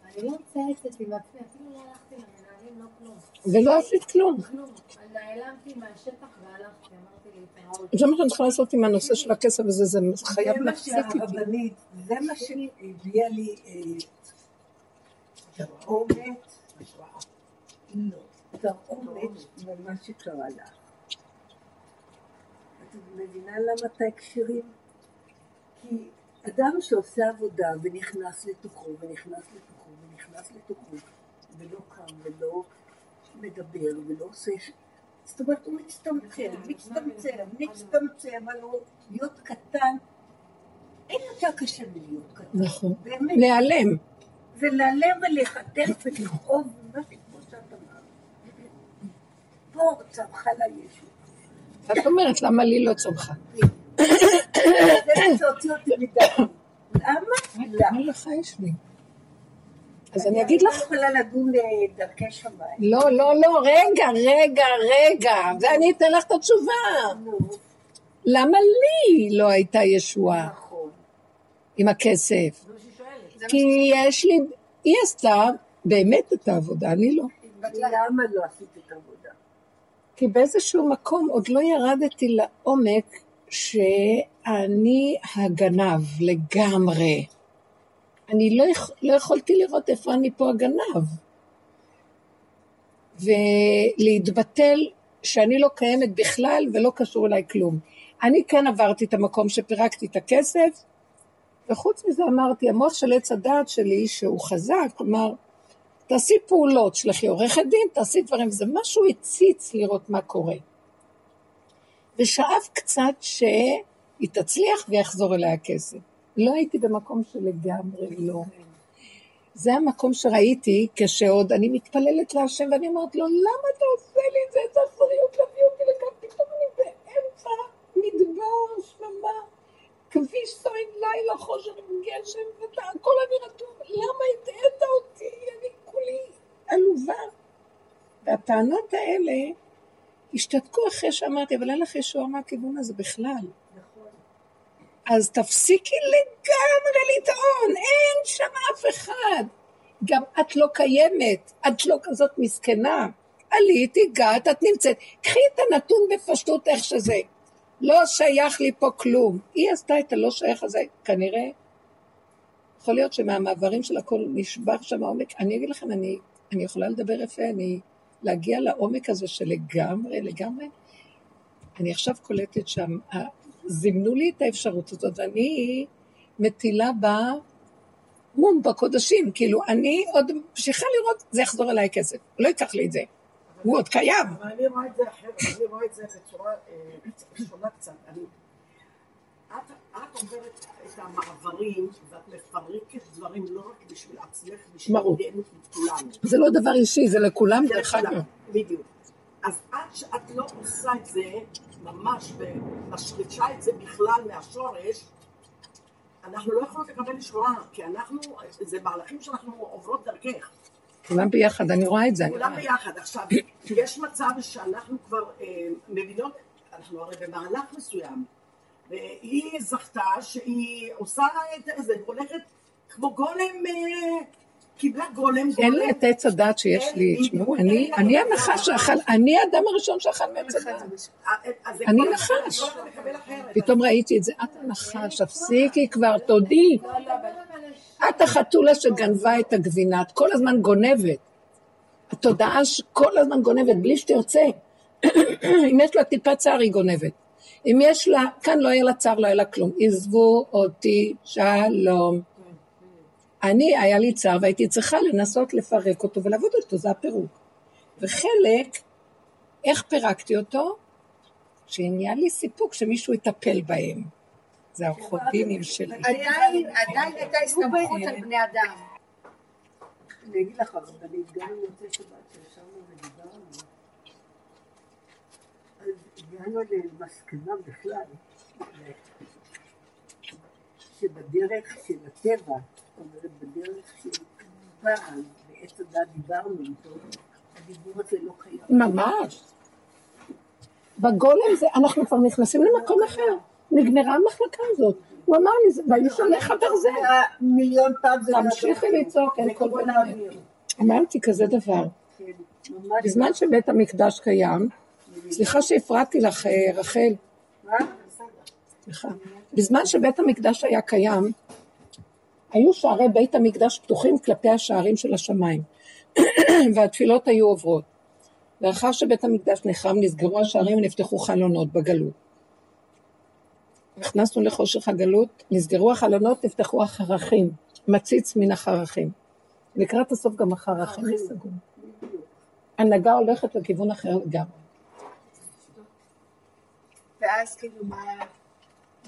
אני לא מצייצת עם עצמי, אפילו לא הלכתי למנהלים, לא כלום. ולא עשית כלום. זה מה שאני צריכה לעשות עם הנושא של הכסף הזה, זה חייב להפסיק איתי. זה מה שהביאה לי אה, תרעומת, לא, תרעומת במה שקרה לך. את מבינה למה את ההקשרים? כי אדם שעושה עבודה ונכנס לתוכו, ונכנס לתוכו, ונכנס לתוכו, ולא קם ולא מדבר ולא עושה... ש- זאת אומרת, הוא מצטמצם, מצטמצם, מצטמצם, אבל הוא להיות קטן, אין יותר קשה מלהיות קטן. נכון. באמת. להיעלם. ולהיעלם ולהיחתך ולכאוב, מה שכמו שאת אמרת. פה צמחה לה ישו. את אומרת, למה לי לא צמחה? זה מה שהוציא אותי מדעתי. למה? למה? מה לך יש לי? אז אני אגיד לך, אני לא יכולה לדון אה, דרכי שמיים. לא, לא, לא, רגע, רגע, רגע, ואני אתן לך את התשובה. למה לי לא הייתה ישועה נכון. עם הכסף? כי יש לי, היא עשתה באמת את העבודה, אני לא. למה לא עשית את העבודה? כי באיזשהו מקום עוד לא ירדתי לעומק שאני הגנב לגמרי. אני לא, לא יכולתי לראות איפה אני פה הגנב. ולהתבטל שאני לא קיימת בכלל ולא קשור אליי כלום. אני כן עברתי את המקום שפירקתי את הכסף, וחוץ מזה אמרתי, המוח של עץ הדעת שלי, שהוא חזק, כלומר, תעשי פעולות, שלחי עורכת דין, תעשי דברים, וזה משהו הציץ לראות מה קורה. ושאף קצת שהיא תצליח ויחזור אליה הכסף. לא הייתי במקום שלגמרי לא. זה המקום שראיתי כשעוד אני מתפללת להשם ואני אומרת לו, למה אתה עושה לי את זה? איזה אכזריות להביא אותי לכאן, פתאום אני באמצע מדבר שממה, כביש סואן לילה, חושך גשם, והכל אני רטוב, למה הטעית אותי? אני כולי עלובה. והטענות האלה השתתקו אחרי שאמרתי, אבל אין לך ישועה מהכיוון הזה בכלל. אז תפסיקי לגמרי לטעון, אין שם אף אחד. גם את לא קיימת, את לא כזאת מסכנה. עלית, הגעת, את נמצאת. קחי את הנתון בפשטות איך שזה. לא שייך לי פה כלום. היא עשתה את הלא שייך הזה, כנראה. יכול להיות שמהמעברים של הכל נשבר שם העומק. אני אגיד לכם, אני, אני יכולה לדבר יפה, אני... להגיע לעומק הזה שלגמרי, לגמרי. אני עכשיו קולטת שם, זימנו לי את האפשרות הזאת, ואני מטילה בה מום בקודשים, כאילו, אני עוד ממשיכה לראות, זה יחזור אליי כסף, לא ייקח לי את זה, הוא עוד קיים. אבל אני רואה את זה אחרת, אני רואה את זה בצורה אה, שונה קצת. אני- את, עוברת את המעברים, ואת מפרקת דברים לא רק בשביל עצמך, בשביל ברור. עניינו כולנו. זה לא דבר אישי, זה לכולם דרך אגב. בדיוק. אז עד שאת לא עושה את זה ממש ומשרישה את זה בכלל מהשורש, אנחנו לא יכולות לקבל ישועה, כי אנחנו, זה מהלכים שאנחנו עוברות דרכך. כולם ביחד, אני רואה את זה. כולם. ביחד. עכשיו, יש מצב שאנחנו כבר אה, מבינות, אנחנו הרי במהלך מסוים, והיא זכתה שהיא עושה את זה, הולכת כמו גולם, אה, קיבלה גולם, אין גולם. לי את עץ הדת שיש לי, אין, תשמעו, אין אני הנחש הדעת. שאכל, אני האדם הראשון שאכל מעץ משהו. אה, אז זה אני נחש. פתאום ראיתי את זה, את הנחש, תפסיקי כבר, תודי. את החתולה שגנבה את הגבינה, את כל הזמן גונבת. התודעה שכל הזמן גונבת, בלי שתרצה. אם יש לה טיפת צער, היא גונבת. אם יש לה, כאן לא יהיה לה צער, לא יהיה לה כלום. עזבו אותי, שלום. אני, היה לי צער והייתי צריכה לנסות לפרק אותו ולעבוד אותו, זה הפירוק. וחלק, איך פירקתי אותו? שנהיה לי סיפוק שמישהו יטפל בהם. זה האורחודינים שלי. עדיין, עדיין הייתה הסתמכות על בני אדם. אני אגיד לך, הרבנית, גם במוצאי שבת שישבנו ודיברנו, אז הגענו למסקנה בכלל, שבדרך של הטבע, אומרת, בדרך של פעם, בעץ הדת דיברנו איתו, הדיבור הזה לא קיים. ממש. בגולם זה, אנחנו כבר נכנסים למקום אחר. נגמרה המחלקה הזאת. הוא אמר לי, זה- ואני שולח ברזל. מיליון פעם זה תמשיכי לצעוק, אין כל בן. אמרתי כזה דבר. כן. בזמן שבית המקדש קיים, סליחה שהפרעתי לך, אה, רחל, מה? סליחה. בזמן שבית המקדש היה קיים, היו שערי בית המקדש פתוחים כלפי השערים של השמיים, והתפילות היו עוברות. לאחר שבית המקדש נחרם, נסגרו השערים ונפתחו חלונות בגלות. נכנסנו לחושך הגלות, נסגרו החלונות, נפתחו החרכים, מציץ מן החרכים. לקראת הסוף גם החרכים ייסגרו. הנהגה הולכת לכיוון אחר לגמרי. ואז כאילו מה...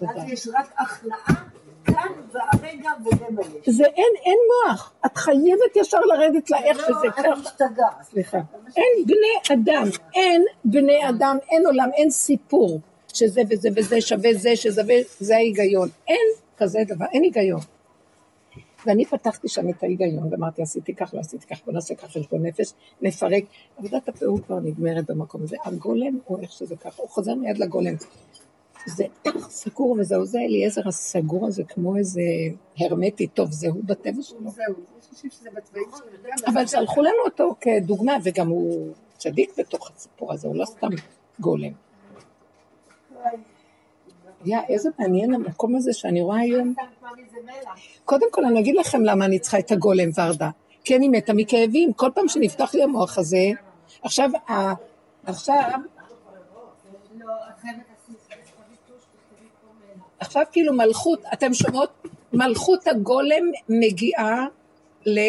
אז יש רק הכנעה כאן והרגע וזה מה יש. זה אין, אין מוח. את חייבת ישר לרדת לאיך שזה לא, את ככה. משתגעת. סליחה. אין בני אדם, אין בני אדם, אין עולם, אין סיפור שזה וזה וזה שווה זה, שזה זה ההיגיון. אין כזה דבר, אין היגיון. ואני פתחתי שם את ההיגיון, ואמרתי, עשיתי כך, לא עשיתי כך, בוא נעשה כך חשבון נפש, נפרק. עבודת הפירוק כבר נגמרת במקום הזה. הגולם הוא איך שזה ככה, הוא חוזר מיד לגולם. זה טח סגור וזהו, זה אליעזר הסגור הזה, כמו איזה הרמטי, טוב, זה הוא בטבע שלו. זהו, יש חושבים שזה בצבעים שלו. אבל שלחו לנו אותו כדוגמה, וגם הוא צדיק בתוך הסיפור הזה, הוא לא סתם גולם. יא, איזה מעניין המקום הזה שאני רואה היום. קודם כל אני אגיד לכם למה אני צריכה את הגולם ורדה. כי אני מתה מכאבים, כל פעם שנפתח לי המוח הזה, עכשיו, עכשיו, עכשיו כאילו מלכות, אתם שומעות? מלכות הגולם מגיעה ל...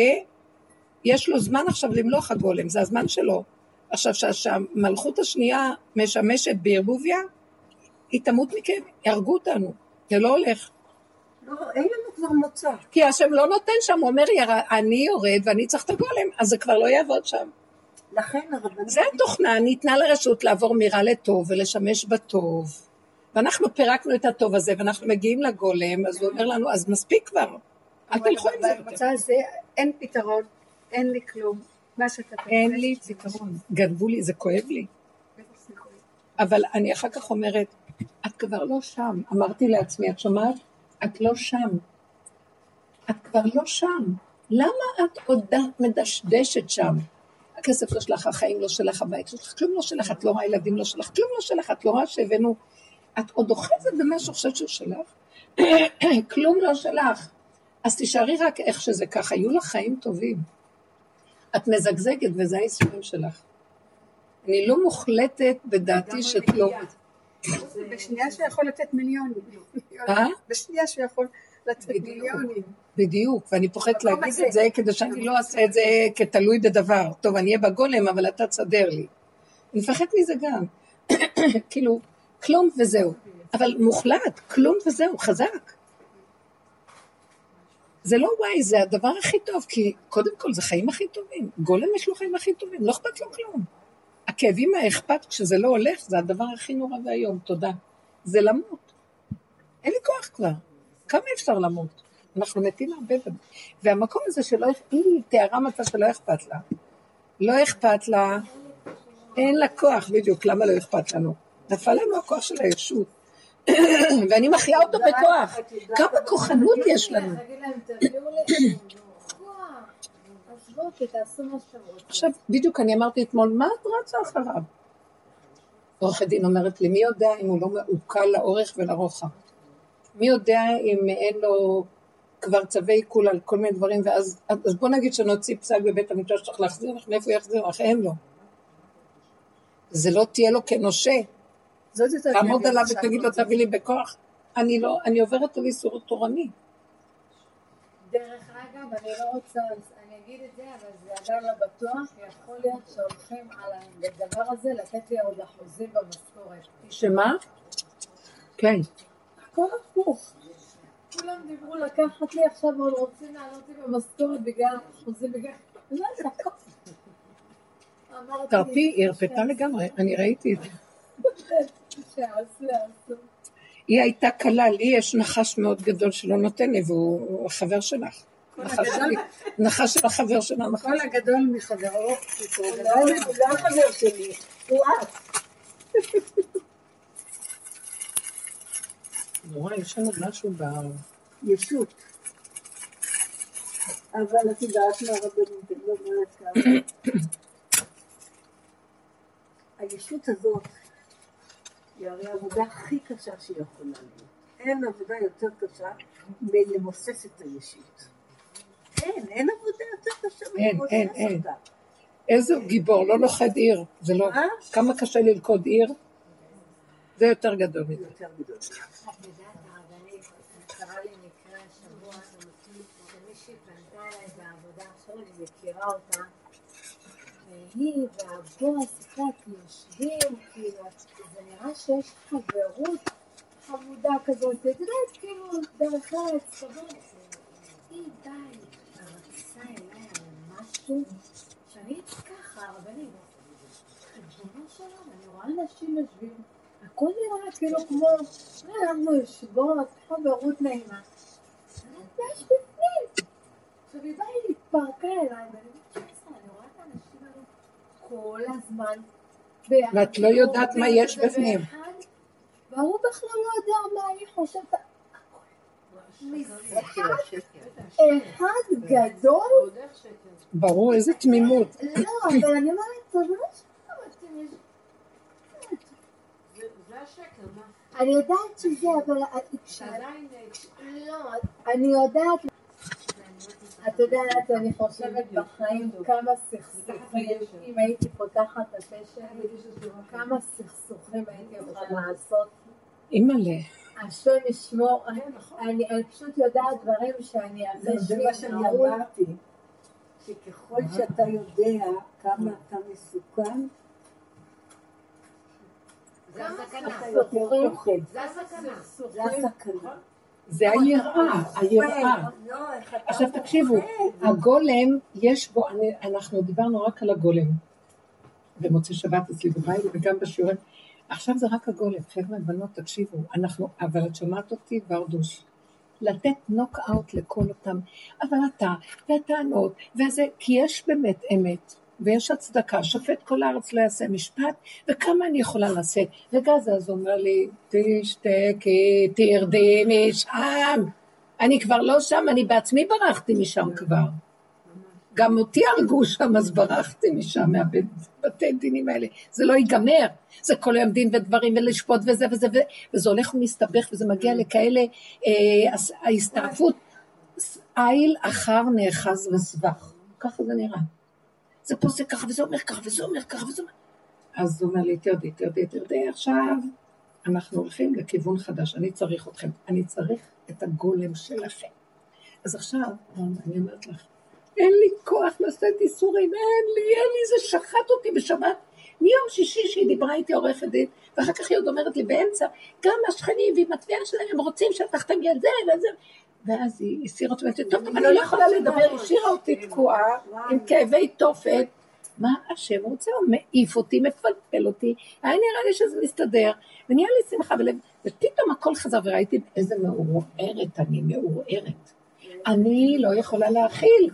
יש לו זמן עכשיו למלוך הגולם, זה הזמן שלו. עכשיו, שהמלכות השנייה משמשת בערבוביה, היא תמות מכאב, יהרגו אותנו, זה לא הולך. לא, אין לנו כבר מוצא. כי השם לא נותן שם, הוא אומר, "יר- אני יורד ואני צריך את הגולם, אז זה כבר לא יעבוד שם. לכן הרבנית... זה התוכנה, ניתנה לרשות לעבור מרע לטוב ולשמש בטוב. ואנחנו פירקנו את הטוב הזה, ואנחנו מגיעים לגולם, אז הוא אומר לנו, אז מספיק כבר, אל תלכו עם זה. במצב הזה אין פתרון, אין לי כלום. מה שאתה אין לי פתרון, גנבו לי, זה כואב לי. אבל אני אחר כך אומרת, את כבר לא שם. אמרתי לעצמי, את שומעת? את לא שם. את כבר לא שם. למה את עוד מדשדשת שם? הכסף לא שלך, החיים לא שלך, הבית לא שלך, כלום לא שלך, את לא רואה ילדים לא שלך, כלום לא שלך, את לא רואה שהבאנו... את עוד אוחזת במה שחושבת שהוא שלך? כלום לא שלך. אז תישארי רק איך שזה ככה, יהיו לך חיים טובים. את מזגזגת וזה הייסורים שלך. אני לא מוחלטת בדעתי שכלום. בשנייה שהוא יכול לתת מיליונים. אה? בשנייה שהוא יכול לתת. מיליונים. בדיוק, ואני פוחדת להגיד. את זה כדי שאני לא אעשה את זה כתלוי בדבר. טוב, אני אהיה בגולם, אבל אתה תסדר לי. אני מפחדת מזה גם. כאילו, כלום וזהו. אבל מוחלט, כלום וזהו, חזק. זה לא וואי, זה הדבר הכי טוב, כי קודם כל זה חיים הכי טובים. גולם יש לו חיים הכי טובים, לא אכפת לו כלום. הכאבים האכפת כשזה לא הולך, זה הדבר הכי נורא ואיום, תודה. זה למות. אין לי כוח כבר. כמה אפשר למות? אנחנו מתים הרבה. והמקום הזה שלא, היא תיארה מצב שלא אכפת לה. לא אכפת לה, אין לה כוח, בדיוק, למה לא אכפת לנו? נפל לנו הכוח של הישות. ואני מחיה אותו בכוח. כמה כוחנות יש לנו. עכשיו, בדיוק אני אמרתי אתמול, מה את רצה אחריו? עורכת דין אומרת לי, מי יודע אם הוא לא מעוקל לאורך ולרוחב? מי יודע אם אין לו כבר צווי עיקול על כל מיני דברים, ואז אז בוא נגיד שנוציא פסק בבית המקדש שצריך להחזיר לך, מאיפה יחזיר לך? אין לו. זה לא תהיה לו כנושה. זאת יודעת, תעמוד עליו ותגיד לו, תביא לי בכוח. אני לא, אני עוברת על איסור תורני. דרך אגב, אני לא רוצה, אני אגיד את זה, אבל זה עדיין לא בטוח, יכול להיות שהולכים על הדבר הזה לתת לי עוד אחוזים במשכורת. שמה? כן. הכל הפוך. כולם דיברו לקחת לי עכשיו עוד רוצים להעלות לי במשכורת בגלל אחוזים בגלל... לא, זה הכל. אמרתי, תרפי, היא הרפתה לגמרי, אני ראיתי את זה. היא הייתה קלה, לי יש נחש מאוד גדול שלא נותן לי, והוא החבר שלך. נחש של החבר שלה, נחש. כל הגדול מחברו, הוא לא החבר שלי, הוא את. נורא, יש לנו משהו ב... ישות. אבל את יודעת מה אני לא אומרת כמה. הישות הזאת היא הרי העבודה הכי קשה שיכולה להיות. אין עבודה יותר קשה מלמוסס את הישות. אין, אין עבודה יותר קשה אין, מלמוסס אין, אין. אותה. איזה גיבור, לא לוכד עיר. זה לא... מה? כמה קשה ללכוד עיר? זה יותר גדול מזה. יותר גדול. מכירה אותה, והיא והבוס, יושבים, כאילו, נראה שיש חברות חמודה כזאת, את יודעת, כאילו, דרך ארץ, כזאת. היא די, רצה אליי על משהו, שאני ככה, הרבנית, ריבונו של עולם, אני רואה אנשים יושבים, הכל נראה כאילו כמו, "אה, אנחנו יושבות, חברות נעימה. ויש בפנים. עכשיו היא באה, היא התפרקה אליי, ואני אומרת, "שסה, אני רואה את האנשים האלו כל הזמן. ואת לא יודעת מה יש בפנים. והוא בכלל לא יודע מה היא חושבת. אחד גדול? ברור, איזה תמימות. לא, אבל אני אומרת, זה לא? אני יודעת שזה, אבל. לא, אני יודעת, את יודעת, אני חושבת בחיים כמה סכסוכים, אם הייתי פותחת את הפה שלי, כמה סכסוכים הייתי יכולה לעשות. אימא'לה. השם ישמור, אני פשוט יודעת דברים שאני אעשה זה מה שאני אמרתי, שככל שאתה יודע כמה אתה מסוכן, זה הסכנה. זה הסכנה. זה. זה היראה, היראה. לא, איך אתה עכשיו תקשיבו. הגולם, יש בו, אנחנו דיברנו רק על הגולם. במוצאי שבת אצלי בבית וגם בשיעורים. עכשיו זה רק הגולם. חבר'ה, בנות, תקשיבו, אנחנו, אבל את שומעת אותי, ורדוש. לתת נוק-אאוט לכל אותם, אבל אתה, והטענות, וזה, כי יש באמת אמת, ויש הצדקה, שופט כל הארץ לא יעשה משפט, וכמה אני יכולה לשאת? וגזה אז הוא אומר לי, תשתקי, תרדי משם. אני כבר לא שם, אני בעצמי ברחתי משם כבר. גם אותי הרגו שם, אז ברחתי משם, מהבתי דינים האלה. זה לא ייגמר. זה כל היום דין ודברים ולשפוט וזה וזה, ו- וזה הולך ומסתבך, וזה מגיע לכאלה, אה, הס- ההסתעפות, איל אחר נאחז וסבך. ככה זה נראה. זה פה זה ככה, וזה אומר ככה, וזה אומר ככה, וזה אומר... אז הוא אומר לי, תרדי, תרדי, תרדי, עכשיו אנחנו הולכים לכיוון חדש, אני צריך אתכם, אני צריך את הגולם שלכם. אז עכשיו, אני אומרת לך, אין לי כוח לשאת איסורים, אין לי, אין לי, זה שחט אותי בשבת. מיום שישי שהיא דיברה איתי עורכת דין, ואחר כך היא עוד אומרת לי באמצע, גם השכנים ועם התביעה שלהם, הם רוצים שתחתמי על זה וזה. ואז היא הסירה אותי, טוב, אבל אני לא יכולה לדבר, השאירה אותי תקועה עם כאבי תופת. מה השם רוצה? הוא מעיף אותי, מפלפל אותי, היה נראה לי שזה מסתדר, ונהיה לי שמחה בלב, ופתאום הכל חזר, וראיתי איזה מעורערת אני, מעורערת. אני לא יכולה להכיל.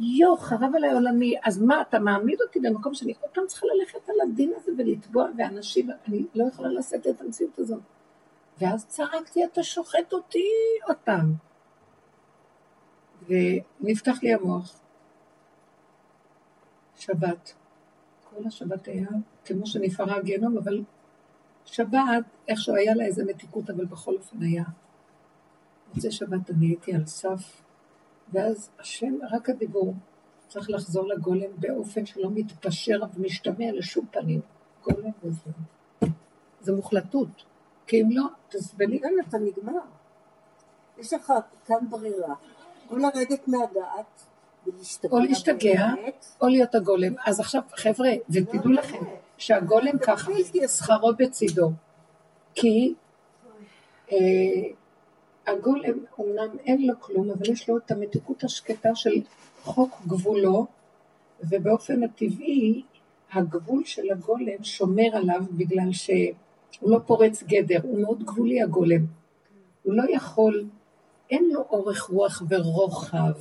יו, חרב עליי עולמי, אז מה, אתה מעמיד אותי במקום שאני עוד פעם צריכה ללכת על הדין הזה ולתבוע, ואנשים, אני לא יכולה לשאת את המציאות הזאת. ואז צעקתי, אתה שוחט אותי עוד פעם. ונפתח לי המוח. שבת. כל השבת היה כמו שנפערה הגיהנום, אבל שבת, איכשהו היה לה איזה מתיקות, אבל בכל אופן היה. מוצאי שבת אני הייתי על סף, ואז השם, רק הדיבור, צריך לחזור לגולם באופן שלא מתפשר ומשתמע לשום פנים. גולם וזהו. זה מוחלטות. כי אם לא, תסבלי. כן, אתה נגמר. יש לך כאן ברירה. או לרדת מהדעת ולהשתגע. או להשתגע. או להיות הגולם. אז עכשיו, חבר'ה, ותדעו לכם, שהגולם ככה, שכרו בצידו. כי הגולם, אמנם אין לו כלום, אבל יש לו את המתיקות השקטה של חוק גבולו, ובאופן הטבעי, הגבול של הגולם שומר עליו בגלל שהוא לא פורץ גדר, הוא מאוד גבולי הגולם. הוא לא יכול, אין לו אורך רוח ורוחב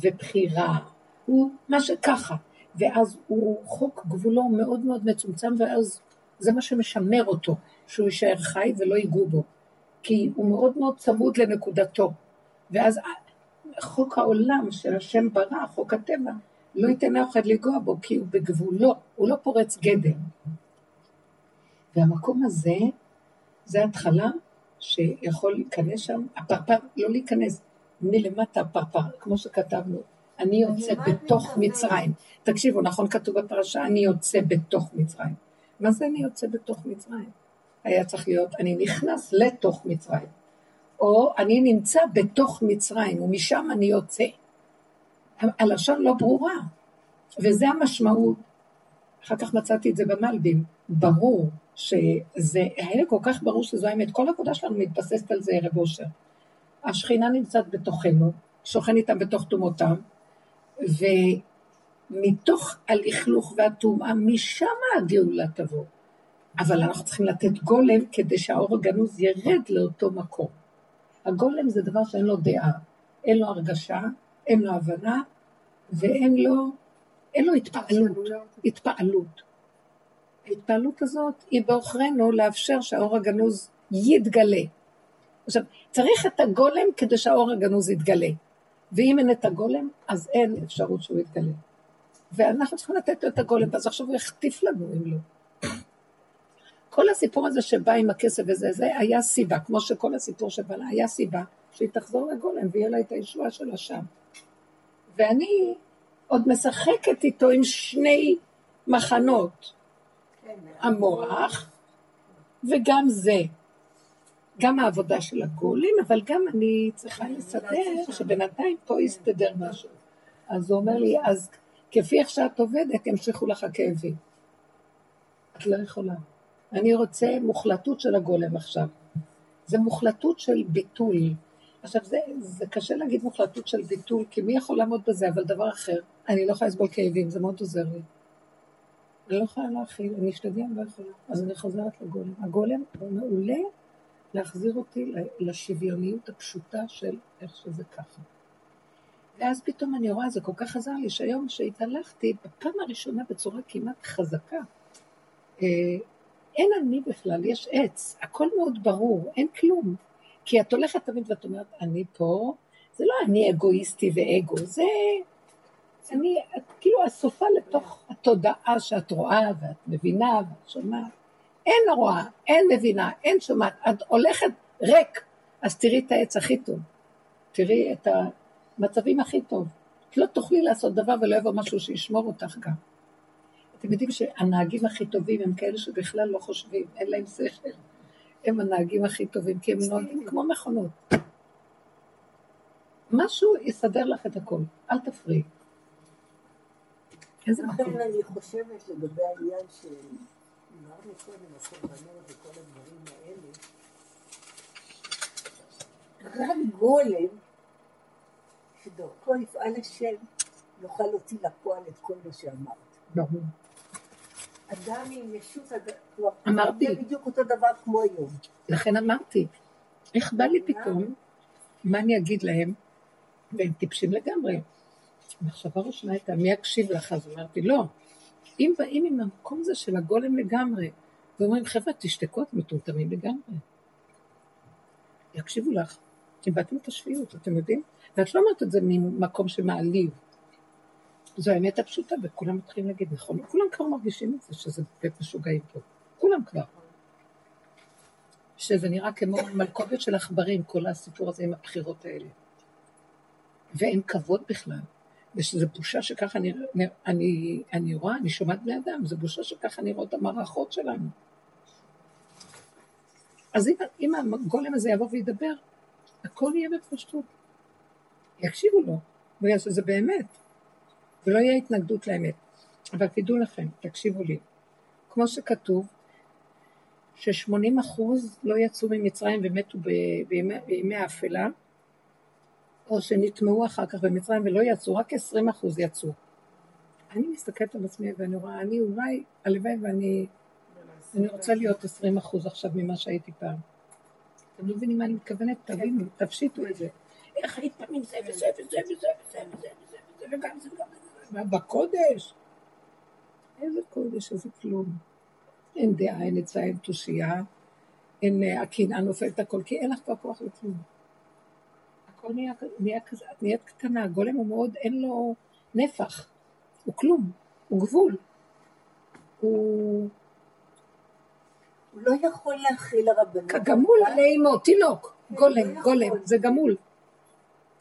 ובחירה, הוא מה שככה. ואז הוא, חוק גבולו מאוד מאוד מצומצם, ואז זה מה שמשמר אותו, שהוא יישאר חי ולא ייגעו בו. כי הוא מאוד מאוד צמוד לנקודתו. ואז חוק העולם של השם ברא, חוק הטבע, לא ייתן לאף אחד לנגוע בו, כי הוא בגבולו, הוא לא פורץ גדר. והמקום הזה, זה התחלה שיכול להיכנס שם, הפרפר, לא להיכנס, מלמטה הפרפר, כמו שכתבנו, אני יוצא בתוך מצרים. תקשיבו, נכון כתוב בפרשה, אני יוצא בתוך מצרים. מה זה אני יוצא בתוך מצרים? היה צריך להיות, אני נכנס לתוך מצרים. או אני נמצא בתוך מצרים, ומשם אני יוצא. הלשון לא ברורה, וזה המשמעות. אחר כך מצאתי את זה במלבים. ברור שזה, היה כל כך ברור שזו האמת. כל העבודה שלנו מתבססת על זה ערב אושר. השכינה נמצאת בתוכנו, שוכן איתם בתוך טומאותם, ומתוך הלכלוך והטומאה, משם הגאולה תבוא. אבל אנחנו צריכים לתת גולם כדי שהאור הגנוז ירד לאותו מקום. הגולם זה דבר שאין לו דעה, אין לו הרגשה, אין לו הבנה, ואין לו, אין לו התפעלות. התפעלות. ההתפעלות הזאת היא בעוכרינו לאפשר שהאור הגנוז יתגלה. עכשיו, צריך את הגולם כדי שהאור הגנוז יתגלה. ואם אין את הגולם, אז אין אפשרות שהוא יתגלה. ואנחנו צריכים לתת לו את הגולם, אז עכשיו הוא יחטיף לנו אם לא. כל הסיפור הזה שבא עם הכסף וזה, זה היה סיבה, כמו שכל הסיפור שבא לה, היה סיבה שהיא תחזור לגולם ויהיה לה את הישועה שלה שם. ואני עוד משחקת איתו עם שני מחנות, המוח וגם זה. גם העבודה של הגולים, אבל גם אני צריכה לסדר שבינתיים פה יסתדר משהו. אז הוא אומר לי, אז כפי איך שאת עובדת, ימשיכו לך הכאבים. את לא יכולה. אני רוצה מוחלטות של הגולם עכשיו. זה מוחלטות של ביטול. עכשיו, זה, זה קשה להגיד מוחלטות של ביטול, כי מי יכול לעמוד בזה, אבל דבר אחר, אני לא יכולה לסבול כאבים, זה מאוד עוזר לי. אני לא יכולה להכיל, אני אשתגע, אני לא יכולה. אז אני חוזרת לגולם. הגולם הוא מעולה להחזיר אותי לשוויוניות הפשוטה של איך שזה ככה. ואז פתאום אני רואה, זה כל כך עזר לי, שהיום שהתהלכתי, בפעם הראשונה בצורה כמעט חזקה, אה, אין אני בכלל, יש עץ, הכל מאוד ברור, אין כלום. כי את הולכת תמיד ואת אומרת, אני פה, זה לא אני אגואיסטי ואגו, זה אני, את כאילו אסופה לתוך התודעה שאת רואה ואת מבינה ואת שומעת. אין רואה, אין מבינה, אין שומעת, את הולכת ריק, אז תראי את העץ הכי טוב. תראי את המצבים הכי טוב. את לא תוכלי לעשות דבר ולא יבוא משהו שישמור אותך גם. אתם יודעים שהנהגים הכי טובים הם כאלה שבכלל לא חושבים, אין להם שכל. הם הנהגים הכי טובים, כי הם נוהגים כמו מכונות. משהו יסדר לך את הכל, אל תפריעי. איזה מקום? אני חושבת לגבי העניין של אמרנו קודם, הקורבנות וכל הדברים האלה, רק גולם שדרכו יפעל השם יוכל להוציא לפועל את כל מה שאמרת. ברור. אדם עם ישות, אמרתי. זה בדיוק אותו דבר כמו היום. לכן אמרתי, איך בא לי פתאום, מה אני אגיד להם? והם טיפשים לגמרי. המחשבה הראשונה הייתה, מי יקשיב לך? אז אמרתי, לא. אם באים עם המקום הזה של הגולם לגמרי, ואומרים, חבר'ה, תשתקו, אתם מטומטמים לגמרי. יקשיבו לך. איבדתם את השפיות, אתם יודעים? ואת לא אומרת את זה ממקום שמעליב. זו האמת הפשוטה, וכולם מתחילים להגיד, נכון, כולם כבר מרגישים את זה, שזה בית משוגעים פה. כולם כבר. שזה נראה כמו מלכודת של עכברים, כל הסיפור הזה עם הבחירות האלה. ואין כבוד בכלל. ושזה בושה שככה אני, אני, אני רואה, אני שומעת בני אדם, זה בושה שככה נראות המערכות שלנו. אז אם, אם הגולם הזה יבוא וידבר, הכל יהיה בפשטות. יקשיבו לו, בגלל שזה באמת, ולא יהיה התנגדות לאמת. אבל תדעו לכם, תקשיבו לי, כמו שכתוב, ש-80 אחוז לא יצאו ממצרים ומתו בימי, האפלה, או שנטמעו אחר כך במצרים ולא יצאו, רק 20 אחוז יצאו. אני מסתכלת על עצמי ואני רואה, אני אולי, הלוואי ואני, אני רוצה להיות 20 אחוז עכשיו ממה שהייתי פעם. אתם לא מבינים מה אני מתכוונת? כן. תבינו, תפשיטו את זה. איך היית פעם עם זה וזה וזה וזה וזה וזה וזה וגם זה וגם זה. מה, בקודש? איזה קודש, איזה כלום. אין דעה, אין עצה, אין תושייה, אין אה, הקנאה נופלת הכל, כי אין לך כבר כוח לכלום. הכל נהיה, נהיה כזה, את נהיית קטנה, הגולם הוא מאוד, אין לו נפח, הוא כלום, הוא גבול. הוא הוא לא יכול להכיל הרבנות. כגמול עלי אמו, תינוק, גולם, לא גולם, יכול. זה גמול.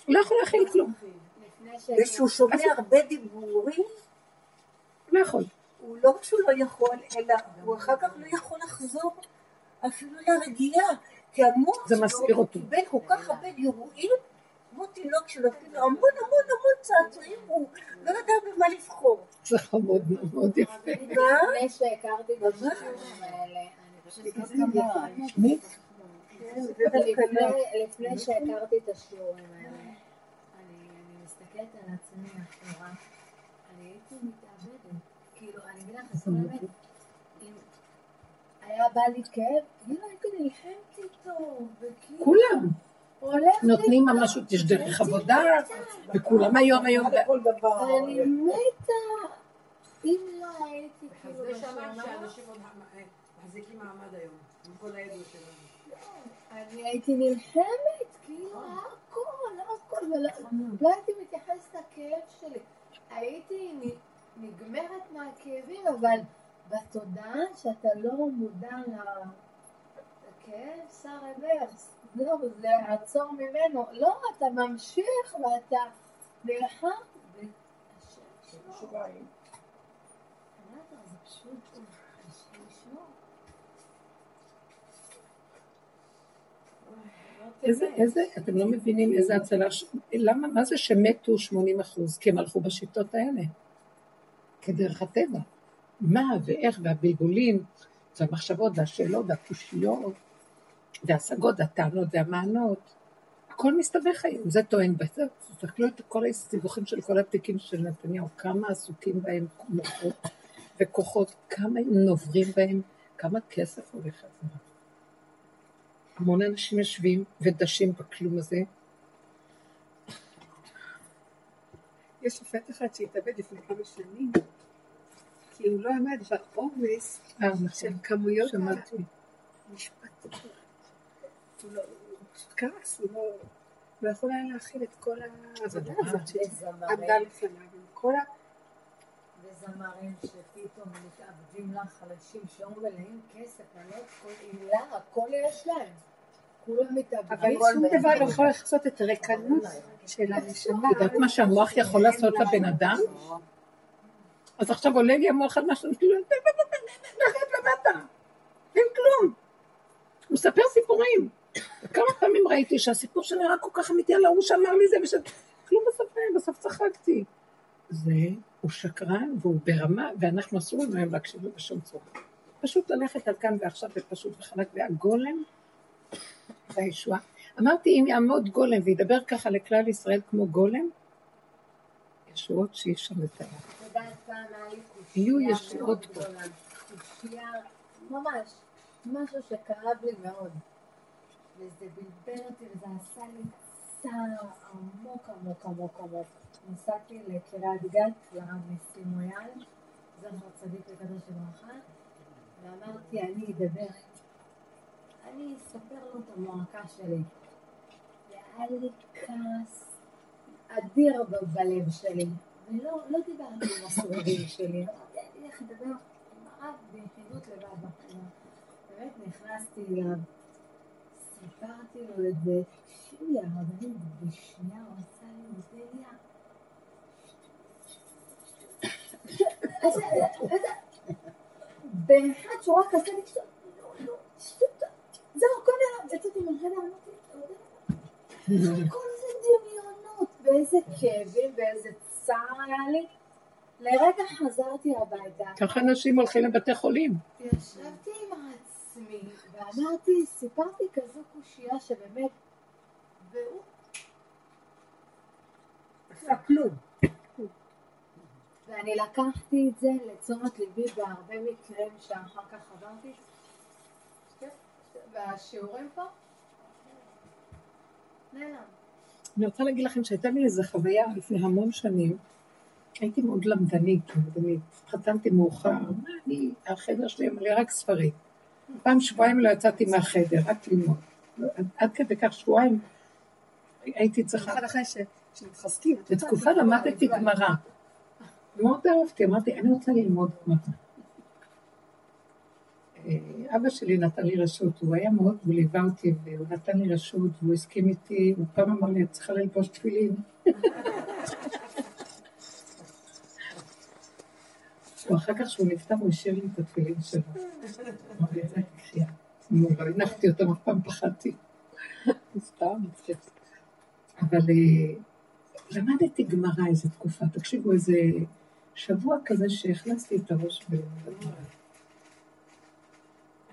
הוא לא יכול להכיל כלום, לפני ש... ושהוא שומע הרבה דיבורים, הוא לא יכול. הוא לא רק שהוא לא יכול, אלא הוא אחר כך לא יכול לחזור אפילו לרגיעה, כי המוח זה מסעיר אותו. קיבל כל כך הרבה גירויים, כמו תינוק שנותנים לו המון המון המון צעצועים, הוא לא יודע במה לבחור. זה חמוד מאוד יפה. מה? לפני שהכרתי את השיעורים האלה, אני פשוט מי? כן, דווקא לא. לפני- לפני שהכרתי את השיעורים האלה, מסתכלת על עצמי אחורה, אני הייתי מתאבדת. כאילו, אני אגיד לך, זאת אומרת, אם היה בא לי כאב, כאילו הייתי נלחמת איתו, וכאילו... כולם נותנים ממש, יש דרך עבודה. וכולם היום היום. אני מתה. אם לא הייתי כאילו זה בשנה, שאנשים עוד מחזיקים מעמד היום, עם כל העדות שלהם. אני הייתי נלחמת, כאילו, הכל, הכל, ולא לא הייתי מתייחסת לכאב שלי. הייתי נגמרת מהכאבים, אבל בתודעה שאתה לא מודע לכאב, שר רוורס. זהו, זה עצור ממנו. לא, אתה ממשיך ואתה נלחם. זה פשוט השם שלו. איזה, איזה, אתם לא מבינים איזה הצלה, ש- למה, מה זה שמתו 80 אחוז? כי הם הלכו בשיטות האלה, כדרך הטבע. מה ואיך והבלבולים, והמחשבות והשאלות והקושיות, וההשגות והטענות והמענות, הכל מסתבך היום, זה טוען בזה, תסתכלו את כל הסיבוכים של כל התיקים של נתניהו, כמה עסוקים בהם מוחות וכוחות, כמה הם נוברים בהם, כמה כסף הולך על זה. המון אנשים יושבים ודשים בכלום הזה. יש שופט אחד שהתאבד לפני כמה שנים, כי הוא לא עמד בעומס אה, של נכון, כמויות שמעתי. המשפט. הוא לא- הוא פשוט קרס, הוא לא- לא יכול היה להכיל את כל העבודה. הזאת שעמדה לפניו, עם כל ה... וזמרים שפתאום מתאבדים אנשים שהיו מלאים כסף, אני לא יודעת, כל עילה, הכל יש להם. אבל שום דבר לא יכול לחצות את הריקנות של הנשמה. את יודעת מה שהמוח יכול לעשות לבן אדם? אז עכשיו עולה לי המוח על משהו, כאילו, לרדת למטה, אין כלום. הוא מספר סיפורים. וכמה פעמים ראיתי שהסיפור שלי רק כל כך אמיתי על ההוא שאמר לי זה, וש... כלום בסוף, בסוף צחקתי. זה הוא שקרן והוא ברמה, ואנחנו אסור לנו היום להקשיב לו בשום צורה. פשוט ללכת על כאן ועכשיו ופשוט וחלק, והגולם והישועה. אמרתי, אם יעמוד גולם וידבר ככה לכלל ישראל כמו גולם, ישועות שאי אפשר לתאר. יהיו ישועות. קושייה, ממש, משהו שכאב לי מאוד. וזה בלבל אותי וזה עשה לי צער עמוק עמוק עמוק עמוק. נסעתי לקריית גת, לרב ניסים זכר צדיק וקדוש לברכה, ואמרתי, אני אדבר, אני אספר לו את המועקה שלי. והיה לי כעס אדיר בלב שלי, ולא לא דיברתי עם הסובבים שלי, אמרתי, אני איך לדבר עם הרב ביחידות לבד בחדר. באמת נכנסתי אליו, סיפרתי לו את זה, תקשיבי הרבנית, בשנייה הוא עשה לי אודליה. באחד שהוא רק עשה לי שטות, לא, לא, שטות, זהו, הכל נעלם, יצאתי מהחדר, אמרתי, אודליה. כל זה דמיונות, ואיזה כאבים ואיזה צער היה לי. לרגע חזרתי הביתה, ככה אנשים הולכים לבתי חולים. ישבתי עם עצמי ואמרתי, סיפרתי כזו קושייה שבאמת, והוא, עשה כלום. ואני לקחתי את זה לתשומת ליבי בהרבה מקרים שאחר כך עברתי, והשיעורים פה, נעלם. אני רוצה להגיד לכם שהייתה לי איזו חוויה לפני המון שנים. הייתי מאוד למדנית, למדנית. חתמתי מאוחר, אני, החדר שלי מלא רק ספרים. פעם שבועיים לא יצאתי מהחדר, רק ללמוד. עד- כדי כך שבועיים הייתי צריכה... במיוחד אחרי שמתחזקים. בתקופה למדתי גמרא. מאוד אהבתי, אמרתי, אני רוצה ללמוד גמרא. אבא שלי נתן לי רשות, הוא היה מאוד, הוא ליווה אותי, והוא נתן לי רשות, והוא הסכים איתי, הוא פעם אמר לי, את צריכה ללבוש תפילין. הוא אחר כך, כשהוא נפטר, הוא השאיר לי את התפילין שלו. לא הנחתי אותם, אף פעם פחדתי. סתם מצחיק. אבל אה, למדתי גמרא איזה תקופה, תקשיבו, איזה שבוע כזה שהכנסתי את הראש בגמרא.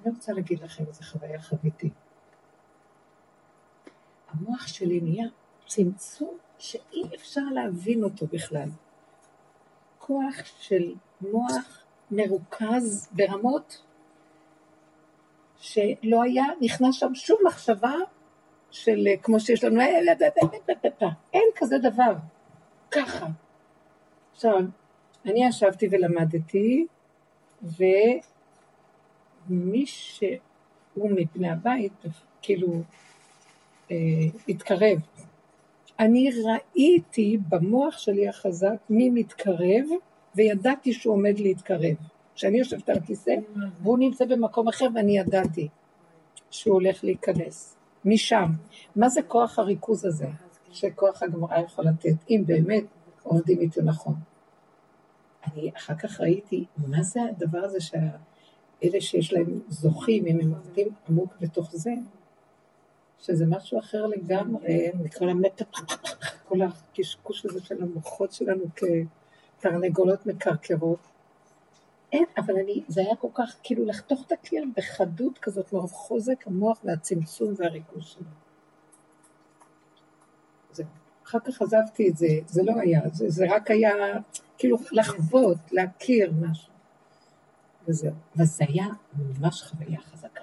אני רוצה להגיד לכם איזה חוויה חוויתי. המוח שלי נהיה צמצום שאי אפשר להבין אותו בכלל. כוח של מוח מרוכז ברמות שלא היה נכנס שם שום מחשבה של אה, כמו שיש לנו, אה, אה, אה, אה, אין כזה דבר, ככה. עכשיו, אני ישבתי ולמדתי, ומי שהוא מפני הבית, כאילו, אה, התקרב. אני ראיתי במוח שלי החזק מי מתקרב, וידעתי שהוא עומד להתקרב. כשאני יושבת על הכיסא, והוא נמצא במקום אחר, ואני ידעתי שהוא הולך להיכנס. משם. מה זה כוח הריכוז הזה, שכוח הגמרא יכול לתת, אם באמת עובדים איתו נכון. אני אחר כך ראיתי, מה זה הדבר הזה שאלה שיש להם זוכים, אם הם עובדים עמוק בתוך זה, שזה משהו אחר לגמרי, נקרא להם כל הקשקוש הזה של המוחות שלנו כתרנגולות מקרקרות. אין, אבל אני, זה היה כל כך, כאילו לחתוך את הקיר בחדות כזאת, מרוב חוזק המוח והצמצום והריכוז שלו. אחר כך עזבתי את זה, זה לא היה, זה, זה רק היה כאילו לחוות, להכיר משהו. וזהו. וזה היה ממש חוויה חזקה.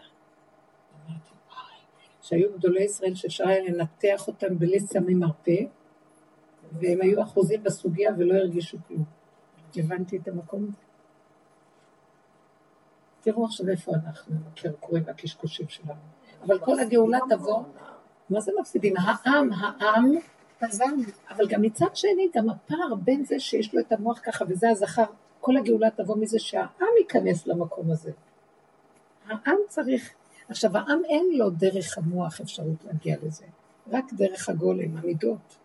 שהיו גדולי ישראל שאפשר היה לנתח אותם בלי סמי מרפא, והם היו אחוזים בסוגיה ולא הרגישו כלום. הבנתי את המקום הזה. תראו עכשיו איפה אנחנו, הקרקורים והקשקושים שלנו. אבל כל הגאולה תבוא, מה זה מפסידים? העם, העם, אבל גם מצד שני, גם הפער בין זה שיש לו את המוח ככה, וזה הזכר, כל הגאולה תבוא מזה שהעם ייכנס למקום הזה. העם צריך, עכשיו העם אין לו דרך המוח אפשרות להגיע לזה, רק דרך הגולם, המידות.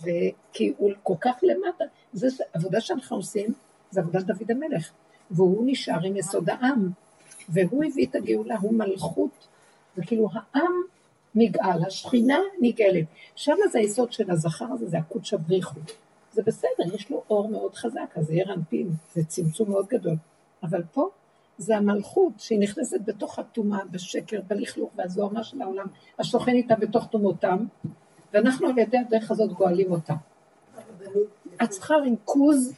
וכי הוא כל כך למטה, זה עבודה שאנחנו עושים, זה עבודת דוד המלך. והוא נשאר עם יסוד העם, והוא הביא את הגאולה, הוא מלכות, וכאילו העם נגאל, השכינה נגאלת. שם זה היסוד של הזכר הזה, זה הקודש הבריחו. זה בסדר, יש לו אור מאוד חזק, אז זה יהיה רנפין, זה צמצום מאוד גדול. אבל פה זה המלכות שהיא נכנסת בתוך הטומאה, בשקר, בלכלוך והזוהמה של העולם, השוכן איתה בתוך טומאותם, ואנחנו על ידי הדרך הזאת גואלים אותה. את צריכה ריכוז.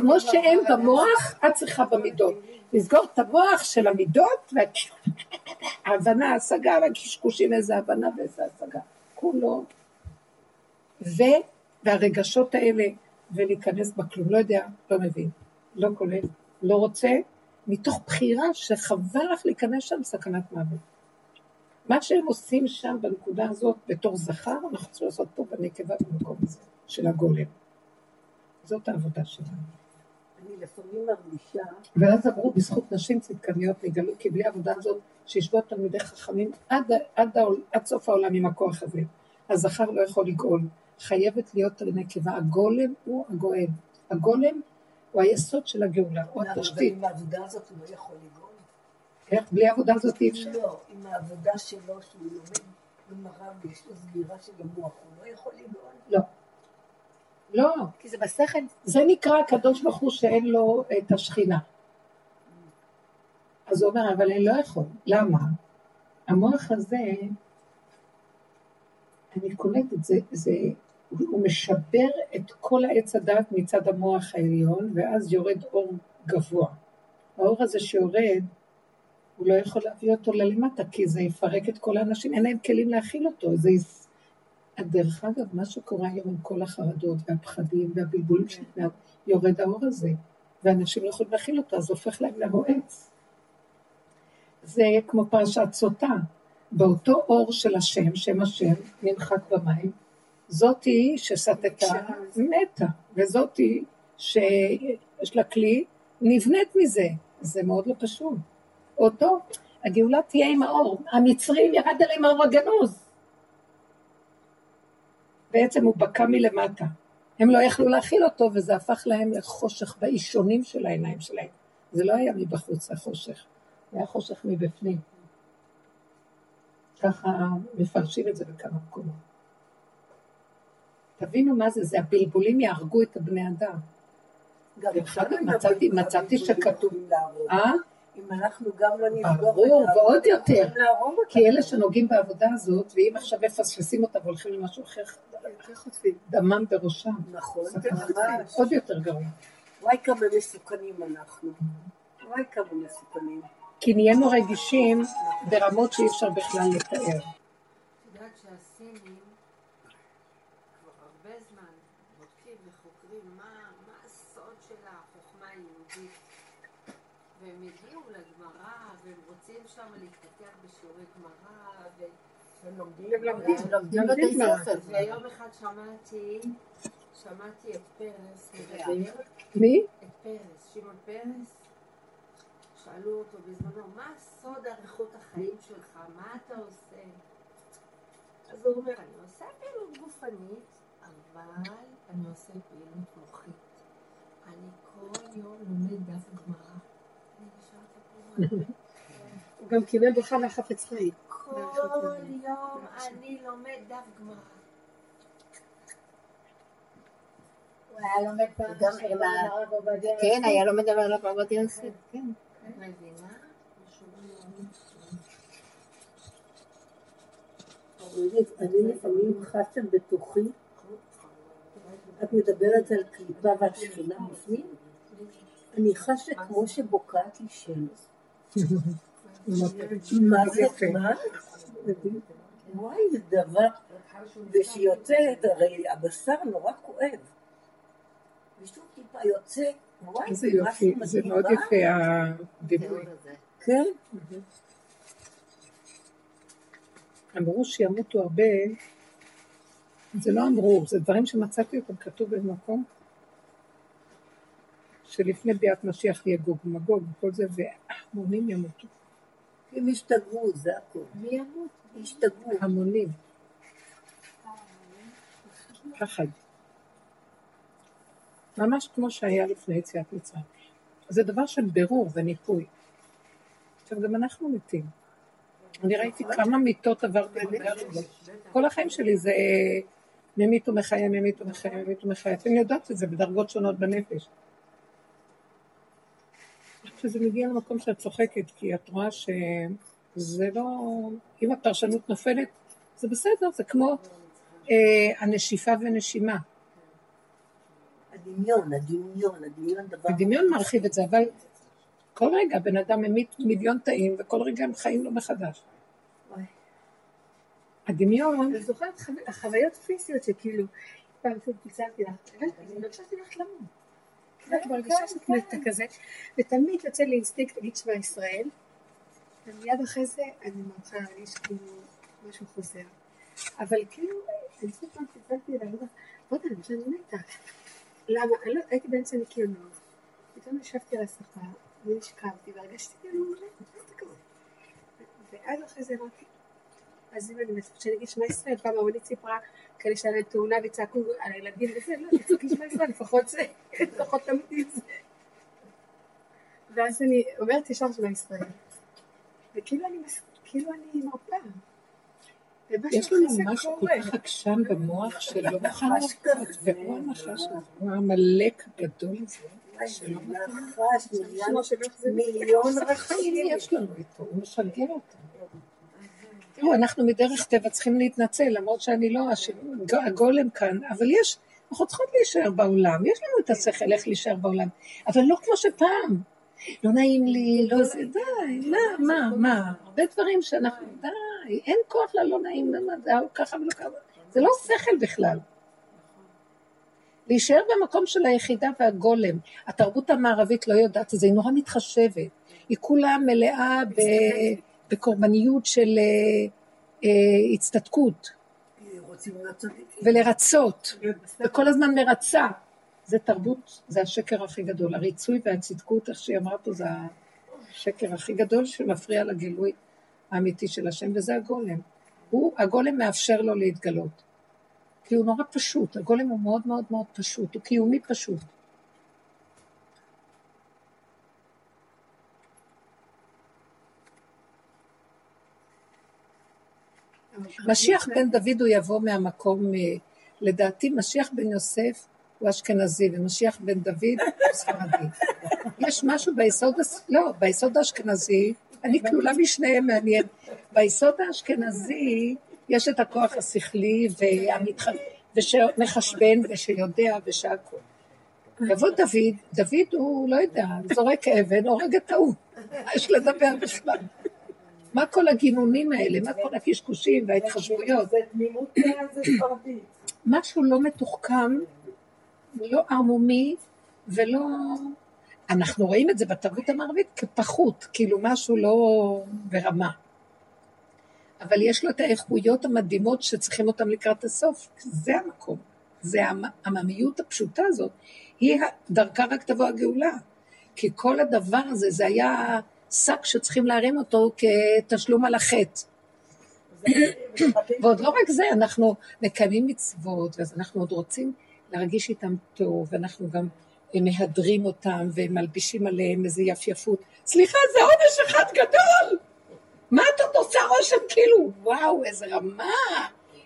כמו שאין במוח, את צריכה במידות. לסגור את המוח של המידות, וההבנה, ההשגה, והקשקושים, איזה הבנה ואיזה השגה. כולו. והרגשות האלה, ולהיכנס בכלום, לא יודע, לא מבין, לא כולל, לא רוצה, מתוך בחירה שחבל לך להיכנס שם סכנת מוות. מה שהם עושים שם בנקודה הזאת בתור זכר, אנחנו צריכים לעשות פה בנקבה במקום הזה, של הגולם. זאת העבודה שלנו. אני לפעמים מרגישה, ואז אמרו, בזכות נשים צדקניות נגלו, כי בלי העבודה הזאת, שישבו תלמידי חכמים עד, עד, העול, עד סוף העולם עם הכוח הזה. הזכר לא יכול לגאול, חייבת להיות נקבה. הגולם הוא הגואל. הגולם הוא היסוד של הגאולה, הוא התשתית. עם העבודה הזאת הוא לא יכול לגאול. איך? בלי העבודה הזאת אי אפשר. לא, עם העבודה שלו, שהוא לומד גמרא ויש לו סגירה של המוח, הוא לא יכול לגאול. לא. לא, כי זה בשכל. זה נקרא הקדוש ברוך הוא שאין לו את השכינה. אז הוא אומר, אבל אני לא יכול. למה? המוח הזה, אני קולטת, זה, זה, הוא משבר את כל העץ הדעת מצד המוח העליון, ואז יורד אור גבוה. האור הזה שיורד, הוא לא יכול להביא אותו ללמטה, כי זה יפרק את כל האנשים, אין להם כלים להכיל אותו. זה... יס- דרך אגב, מה שקורה היום עם כל החרדות והפחדים והבלבולים שלהם, יורד האור הזה, ואנשים לא יכולים להכיל אותו, אז הופך להם לרועץ. זה כמו פרשת סוטה. באותו אור של השם, שם השם, נמחק במים, זאתי שסטתה מתה, וזאתי שיש לה כלי, נבנית מזה. זה מאוד לא פשוט. אותו, הגאולה תהיה עם האור. המצרים ירד עליהם האור הגנוז. בעצם הוא בקע מלמטה. הם לא יכלו להכיל אותו, וזה הפך להם לחושך באישונים של העיניים שלהם. זה לא היה מבחוץ החושך, זה היה חושך מבפנים. ככה מפרשים את זה בכמה מקומות. תבינו מה זה, זה הבלבולים יהרגו את הבני אדם. מצאתי- מצאתי שכתוב-. אה? אם אנחנו גם לא נבדוק ברור, ועוד יותר. כי אלה שנוגעים בעבודה הזאת, ואם עכשיו מפספסים אותה והולכים למשהו אחר, יותר חוטפים. דמם בראשם. נכון. ממש. עוד יותר גרוע. וואי כמה מסוכנים אנחנו. וואי כמה מסוכנים. כי נהיינו רגישים ברמות שאי אפשר בכלל לתאר. את יודעת שהסינים כבר הרבה זמן בודקים וחוקרים מה, מה הסוד של החוכמה היהודית. והם הגיעו לגמרא, והם רוצים שם להתפתח בשיעורי גמרא, ו... הם לומדים. הם לומדים. הם לומדים גם בתי גמרא. ספר. ויום אחד שמעתי, שמעתי את פרס מדבר, מי? את פרס, שמעון פרס, שאלו אותו בזמנו, מה סוד אריכות החיים שלך? מה אתה עושה? אז הוא אומר, אני עושה פעילות גופנית, אבל אני עושה פעילות מוחית. אני כל יום לומד דף גמרא. הוא גם קיבל ברכה מהחפץ חיים. כל יום אני לומד דף גמרא. הוא היה לומד פעם עם ה- הרב עובדיה כן. היה לומד על הרב עובדיה יוסף, כן. מבינה? אני לפעמים חשה בתוכי, את מדברת על קליפה והשכינה בפנים? אני חשה כמו שבוקעת לי שמש. מה זה? יפה. וואי, זה דבר, ושיוצאת, הרי הבשר נורא כואב. ושוב טיפה יוצא, וואי, זה יופי, משהו זה מדהים, מאוד אה? יפה הדימוי. כן, אמרו שימותו הרבה, זה לא אמרו, זה דברים שמצאתי אותם כתוב במקום, שלפני ביאת משיח יהיה גוג ומגוג וכל זה, והמונים ימותו. הם השתגעו, זה הכול. מי ימות? השתגעו. המונים. ככה. ממש כמו שהיה לפני יציאת מצרים. זה דבר של בירור וניפוי. עכשיו, גם אנחנו מתים. אני ראיתי כמה מיטות עברתי. כל החיים שלי זה ממית ומחיה, ממית ומחיה, ממית ומחיה. אתן יודעות את זה בדרגות שונות בנפש. כשזה מגיע למקום שאת צוחקת, כי את רואה שזה לא... אם הפרשנות נופלת, זה בסדר, זה כמו אה, הנשיפה ונשימה. הדמיון, הדמיון, הדמיון דבר... הדמיון מרחיב את זה, אבל כל רגע בן אדם ממית מיליון תאים, וכל רגע הם חיים לו מחדש. הדמיון, אני זוכרת חו- חוויות פיזיות שכאילו, פעם צלצלתי לך, הבנתי, אני לא חשבתי לך למות. מרגישה שאת מתה כזה, ותמיד יוצא לי אינסטינקט להגיד שמע ישראל, ומיד אחרי זה אני מתחילה להרגיש כאילו משהו חוזר. אבל כאילו, אני חושבת פעם צלצלתי אליי, אמרתי, בוא'נה, אני חושבת שאני מתה. למה? אני לא, הייתי באמצע ניקיונות, פתאום ישבתי על הספה, ונשכבתי, והרגשתי כאילו. ואז אחרי זה אמרתי, אז אם אני מצפה שאני אגיד שמע ישראל, פעם הרבנית סיפרה כאלה שהיה להם תאונה וצעקו על הילדים וזה, לא, תצעקי שמע ישראל, לפחות זה, לפחות תמיד זה. ואז אני אומרת ישר שמע ישראל. וכאילו אני, כאילו אני מרפאה. יש לנו משהו כל. כך עקשן במוח שלא מוכן לקחת, והוא הנחש, הוא העמלק הגדול הזה, שלא מוכן. מיליון- רחמים. יש לנו איתו, הוא משגע אותנו. תראו, אנחנו מדרך טבע צריכים להתנצל, למרות שאני לא הגולם כאן, אבל יש, אנחנו צריכות להישאר בעולם, יש לנו את השכל איך להישאר בעולם, אבל לא כמו שפעם. לא נעים לי, לא זה, די, מה, מה, מה, הרבה דברים שאנחנו, די, אין כוח ללא נעים, למה זה ככה ולא ככה, זה לא שכל בכלל. להישאר במקום של היחידה והגולם. התרבות המערבית לא יודעת את זה, היא נורא מתחשבת. היא כולה מלאה ב- בקורבניות של אה, אה, הצטדקות. ולרצות, וכל הזמן מרצה. זה תרבות, זה השקר הכי גדול. הריצוי והצדקות, איך שהיא אמרה פה, זה השקר הכי גדול שמפריע לגילוי האמיתי של השם, וזה הגולם. הוא, הגולם מאפשר לו להתגלות. כי הוא נורא פשוט, הגולם הוא מאוד מאוד מאוד פשוט, הוא קיומי פשוט. משיח בן דוד הוא יבוא מהמקום, לדעתי משיח בן יוסף הוא אשכנזי ומשיח בן דוד הוא ספרדי. יש משהו ביסוד, לא, ביסוד האשכנזי, אני כלולה משניהם מעניין, ביסוד האשכנזי יש את הכוח השכלי והמתח... ושמחשבן ושיודע ושהכול. יבוא דוד, דוד הוא, לא יודע, זורק אבן, הורג את ההוא. מה יש לדבר בכלל? מה כל הגינונים האלה? מה כל הקשקושים וההתחשבויות? זה תמימות זה ספרדית. משהו לא מתוחכם, לא ערמומי ולא... אנחנו רואים את זה בתרבות המערבית כפחות, כאילו משהו לא ברמה. אבל יש לו את האיכויות המדהימות שצריכים אותן לקראת הסוף. זה המקום. זה העממיות הפשוטה הזאת. היא דרכה רק תבוא הגאולה. כי כל הדבר הזה, זה היה שק שצריכים להרים אותו כתשלום על החטא. ועוד לא רק זה, אנחנו מקיימים מצוות, אז אנחנו עוד רוצים להרגיש איתם טוב, ואנחנו גם מהדרים אותם ומלבישים עליהם איזו יפייפות. סליחה, זה עונש אחד גדול! מה את עוד עושה רושם כאילו, וואו, איזה רמה!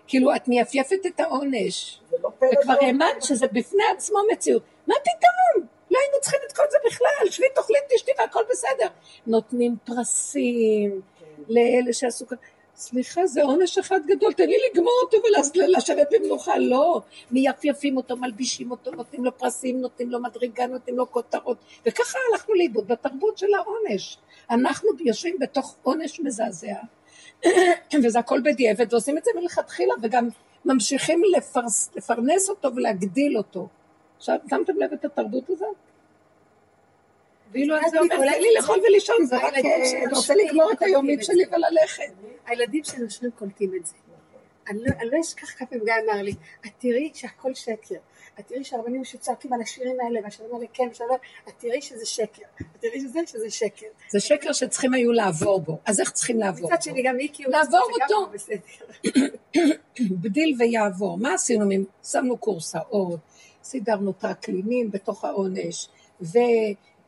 כאילו, את מייפייפת את העונש, לא וכבר האמנת שזה בפני עצמו מציאות. מה פתאום? לא היינו צריכים את כל זה בכלל, שבי תאכלי תשתי והכל בסדר. נותנים פרסים לאלה שעשו ככה. סליחה, זה עונש אחד גדול, תן לי לגמור אותו ולשבת במנוחה. לא, מייפייפים אותו, מלבישים אותו, נותנים לו פרסים, נותנים לו מדרגה, נותנים לו כותרות. וככה הלכנו לאיבוד בתרבות של העונש. אנחנו יושבים בתוך עונש מזעזע, וזה הכל בדיעבד, ועושים את זה מלכתחילה, וגם ממשיכים לפרס, לפרנס אותו ולהגדיל אותו. עכשיו, שמתם לב את התרבות הזאת? ואילו זה אומר, תן לי לאכול ולישון, זה רק אה, אני רוצה לגמור את היומית שלי וללכת. הילדים שנושרים קולטים את זה. אני לא, לא אשכח כמה פעמים גיא אמר לי, את תראי שהכל שקר. את תראי שהרבנים שצועקים על השירים האלה, והשירים האלה כן, ושלום, את תראי שזה שקר. את תראי שזה, שזה שקר. זה שקר שצריכים היו לעבור בו. אז איך צריכים לעבור מצד בו? שני גם מיקי הוא לעבור אותו. בדיל ויעבור. מה עשינו? שמנו קורסאות, סידרנו טרקלינים בתוך העונש, ו...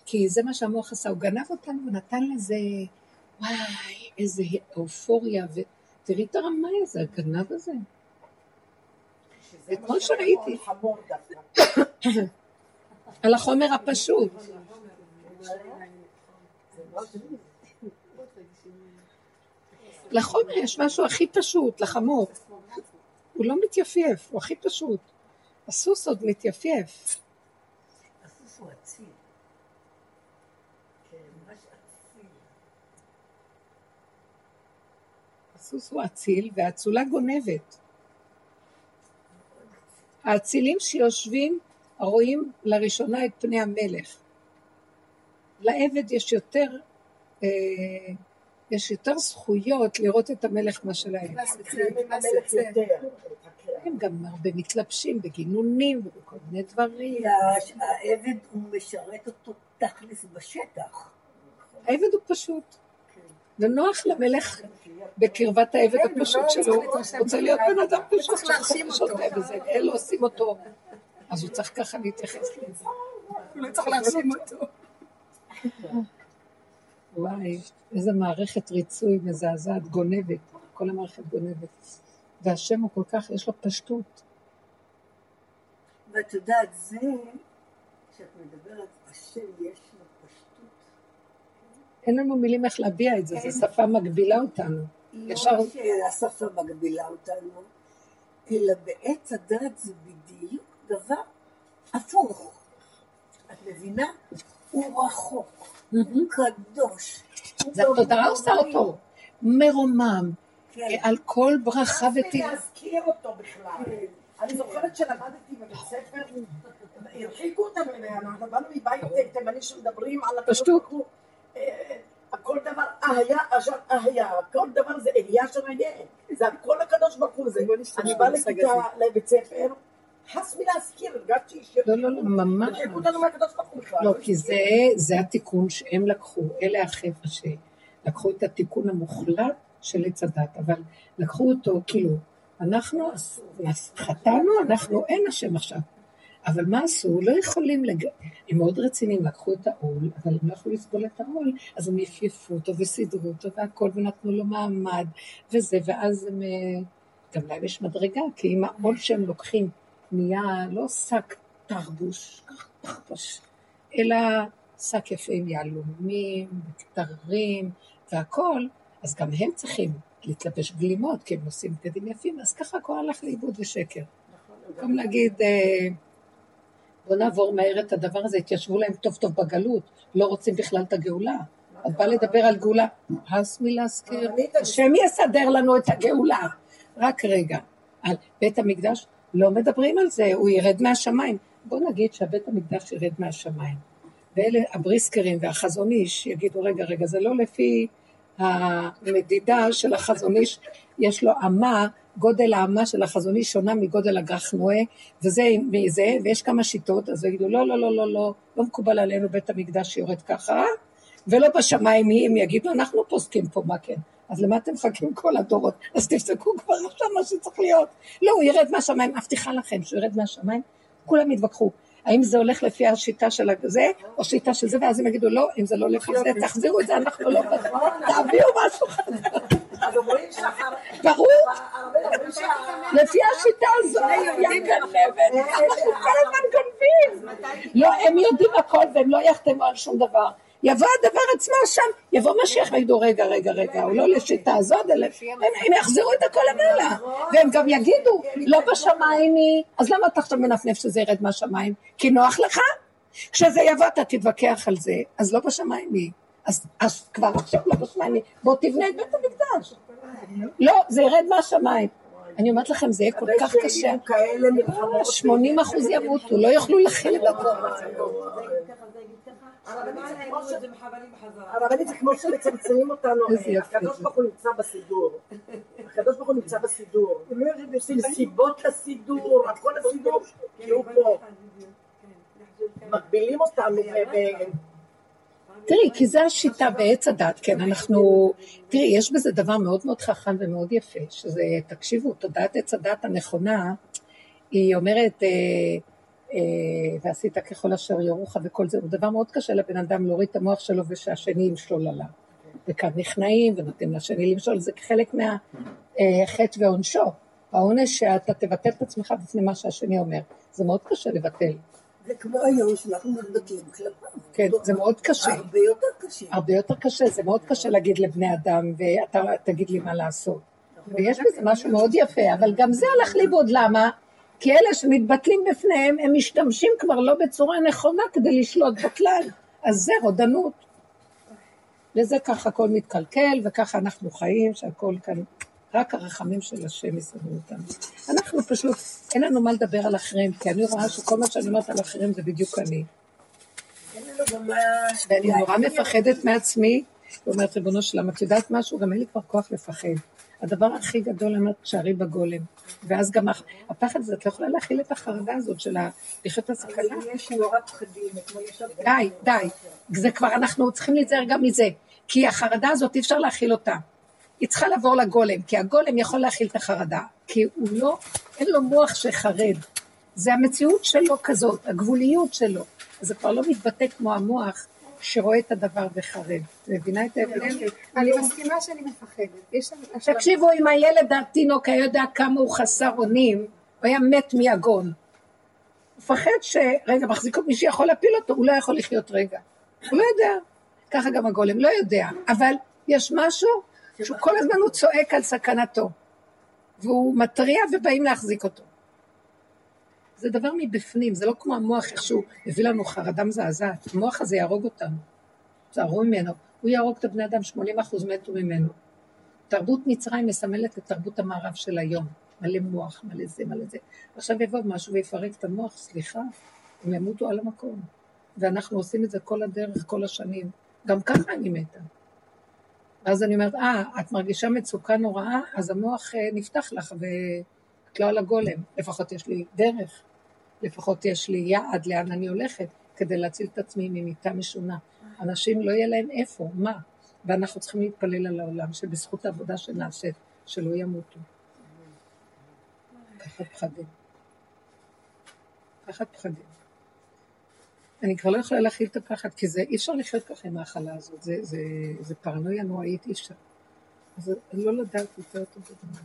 כי זה מה שהמוח עשה, הוא גנב אותנו ונתן לזה, וואי, איזה אופוריה, ותראי את הרמאי הזה, הגנב הזה. אתמול שראיתי. על החומר הפשוט. לחומר יש משהו הכי פשוט, לחמור. הוא לא מתייפייף, הוא הכי פשוט. הסוס עוד מתייפייף. הסוס הוא אציל. כן, אציל. הסוס הוא אציל והאצולה גונבת. האצילים שיושבים רואים לראשונה את פני המלך. לעבד יש יותר, אה, יש יותר זכויות לראות את המלך מה שלהם. יותר. הם גם הרבה מתלבשים בגינונים ובכל מיני דברים. העבד הוא משרת אותו תכלס בשטח. העבד הוא פשוט, כן. ונוח למלך בקרבת העבד כן, הפשוט שלו, רוצה להיות בן אדם פשוט. שותה וזה, אלה עושים אותו, אז הוא צריך ככה להתייחס לזה. הוא לא צריך להרשים אותו. וואי, איזה מערכת ריצוי מזעזעת, גונבת, כל המערכת גונבת. והשם הוא כל כך, יש לו פשטות. ואת יודעת, זה, כשאת מדברת, השם יש לו פשטות. אין לנו מילים איך להביע את זה, זו שפה מגבילה אותנו. ישר- לא שהשפה מגבילה אותנו, אלא בעץ הדת זה בדיוק דבר הפוך. את מבינה? הוא רחוק, קדוש. הוא זה התודעה. עושה אותו. מרומם, כן. על כל ברכה וטיל. להזכיר אותו בכלל. אני זוכרת שלמדתי בבית ספר, הרחיקו אותנו, אנחנו באנו מבית תימני שמדברים על הקדוש פשטות. ברוך הוא. אה, כל דבר היה, אשר היה, כל דבר זה היה אשר היה. זה הכל הקדוש ברוך הוא. זה- אני באה לבית ספר, חס מלהזכיר, הרגשתי ש... לא, לא, לא, ממש. הרחיקו אותנו מהקדוש ברוך הוא בכלל. לא, כי זה, זה התיקון שהם לקחו, אלה החבר'ה שלקחו את התיקון המוחלט של עץ הדת, אבל לקחו אותו, כאילו, אנחנו חטאנו, אנחנו אין השם עכשיו. אבל מה עשו? לא יכולים, לג... הם מאוד רציניים, לקחו את העול, אבל הם לא יכלו לסבול את העול, אז הם יפייפו אותו וסידרו אותו והכל, ונתנו לו מעמד, וזה, ואז הם, אה, גם להם יש מדרגה, כי אם העול שהם לוקחים נהיה לא שק תרבוש, תחבוש, אלא שק יפה עם יהלומים, וכתרים, והכל, אז גם הם צריכים להתלבש גלימות, כי הם נושאים בגדים יפים, אז ככה הכל הלך לאיבוד ושקר. במקום להגיד, אה, בוא נעבור מהר את הדבר הזה, התיישבו להם טוב טוב בגלות, לא רוצים בכלל את הגאולה. אז בא לדבר על גאולה, הס מלהזכיר, השם יסדר לנו את הגאולה. רק רגע, על בית המקדש, לא מדברים על זה, הוא ירד מהשמיים. בוא נגיד שהבית המקדש ירד מהשמיים. ואלה הבריסקרים והחזון איש יגידו, רגע, רגע, זה לא לפי המדידה של החזון איש, יש לו אמה, גודל האמה של החזון איש שונה מגודל אג"ח נועה, וזה מזה, ויש כמה שיטות, אז יגידו, לא, לא, לא, לא, לא, לא מקובל עלינו בית המקדש שיורד ככה, ולא בשמיים מי הם יגידו, אנחנו פוסקים פה, מה כן? אז למה אתם מחכים כל הדורות? אז תפסקו כבר עכשיו מה שצריך להיות. לא, הוא ירד מהשמיים, מבטיחה לכם שהוא ירד מהשמיים, כולם יתווכחו. האם זה הולך לפי השיטה של זה, או שיטה של זה, ואז הם יגידו, לא, אם זה לא לפי זה, תחזירו את זה, אנחנו לא... תביאו משהו חדש. ברור, לפי השיטה הזאת, יא גנבת, אנחנו כל הזמן גונבים. לא, הם יודעים הכל והם לא יחתמו על שום דבר. יבוא הדבר עצמו שם, יבוא משיח ויגידו, רגע, רגע, רגע, הוא לא לשיטה הזאת, הם, יחזירו את הכל למעלה. והם גם יגידו, לא בשמיים היא, אז למה אתה עכשיו מנפנף שזה ירד מהשמיים? כי נוח לך? כשזה יבוא אתה תתווכח על זה, אז לא בשמיים היא. אז, אז כבר עכשיו לא בשמיים היא, בוא תבנה את בית המקדש. לא, זה ירד מהשמיים. אני אומרת לכם, זה יהיה כל כך קשה. שיהיו כאלה מלחמות. 80 אחוז ימותו, לא יוכלו להכיל את הכל. הרבנית זה כמו שמצמצמים אותנו, הקדוש. ברוך הוא נמצא בסידור, הקדוש ברוך הוא נמצא בסידור, עושים סיבות לסידור, הכל הסידור, כי הוא פה, מגבילים אותנו, תראי, כי זה השיטה בעץ הדת, כן, אנחנו... תראי, יש בזה דבר מאוד מאוד חכם ומאוד יפה, שזה, תקשיבו, תודעת עץ הדת הנכונה, היא אומרת, אה, ועשית ככל אשר יורוך וכל זה, הוא דבר מאוד קשה לבן אדם להוריד את המוח שלו ושהשני ימשול עליו. וכאן נכנעים ונותנים לשני למשול, זה חלק מהחטא ועונשו. העונש שאתה תבטל את עצמך בפני מה שהשני אומר. זה מאוד קשה לבטל. זה כמו היום שאנחנו מבטלים כלפיו. כן, זה מאוד קשה. הרבה יותר קשה. הרבה יותר קשה, זה מאוד קשה להגיד לבני אדם, ואתה תגיד לי מה לעשות. ויש בזה משהו מאוד יפה, אבל גם זה הלך לאיבוד, למה? כי אלה שמתבטלים בפניהם, הם משתמשים כבר לא בצורה נכונה כדי לשלוט בכלל. אז זה רודנות. וזה ככה הכל מתקלקל, וככה אנחנו חיים, שהכל כאן, רק הרחמים של השם יסדרו אותנו. אנחנו פשוט, אין לנו מה לדבר על אחרים, כי אני רואה שכל מה שאני אומרת על אחרים זה בדיוק אני. ואני נורא מפחדת מעצמי, ואומרת, ריבונו שלם, את יודעת משהו? גם אין לי כבר כוח לפחד. הדבר הכי גדול, אני אומרת, שערי בגולם. ואז גם הפחד הזה, את לא יכולה להכיל את החרדה הזאת של ה- לחיות הסכנה. יש נורא פחדים, ישבתי... די, די. זה כבר, אנחנו צריכים להיזהר גם מזה. כי החרדה הזאת, אי אפשר להכיל אותה. היא צריכה לעבור לגולם, כי הגולם יכול להכיל את החרדה. כי הוא לא, אין לו מוח שחרד. זה המציאות שלו כזאת, הגבוליות שלו. זה כבר לא מתבטא כמו המוח שרואה את הדבר וחרד. את מבינה את ההבדל? אני מסכימה שאני מפחדת. תקשיבו, אם הילד התינוק היה יודע כמה הוא חסר אונים, הוא היה מת מיגון. הוא מפחד שרגע, מחזיק אותו, מי שיכול להפיל אותו, הוא לא יכול לחיות רגע. הוא לא יודע. ככה גם הגולם לא יודע. אבל יש משהו שהוא כל הזמן הוא צועק על סכנתו. והוא מתריע ובאים להחזיק אותו. זה דבר מבפנים, זה לא כמו המוח איכשהו הביא לנו חרדה מזעזעת. המוח הזה יהרוג אותנו. תזהרו ממנו. הוא יהרוג את הבני אדם, 80% מתו ממנו. תרבות מצרים מסמלת את תרבות המערב של היום. מלא מוח, מלא זה, מלא זה. עכשיו יבוא משהו ויפרק את המוח, סליחה, הם ימותו על המקום. ואנחנו עושים את זה כל הדרך, כל השנים. גם ככה אני מתה. ואז אני אומרת, אה, את מרגישה מצוקה נוראה, אז המוח אה, נפתח לך ואת לא על הגולם. לפחות יש לי דרך, לפחות יש לי יעד לאן אני הולכת, כדי להציל את עצמי ממיטה משונה. אנשים לא יהיה להם איפה, מה? ואנחנו צריכים להתפלל על העולם, שבזכות העבודה שנעשית, שלא ימותו. פחד פחדים. פחד פחדים. אני כבר לא יכולה להכיל את הפחד, כי זה, אי אפשר לחיות ככה עם ההכלה הזאת, זה, זה, זה פרנויה נוראית, אי אפשר. אז לא לדעת יותר טוב בדבר.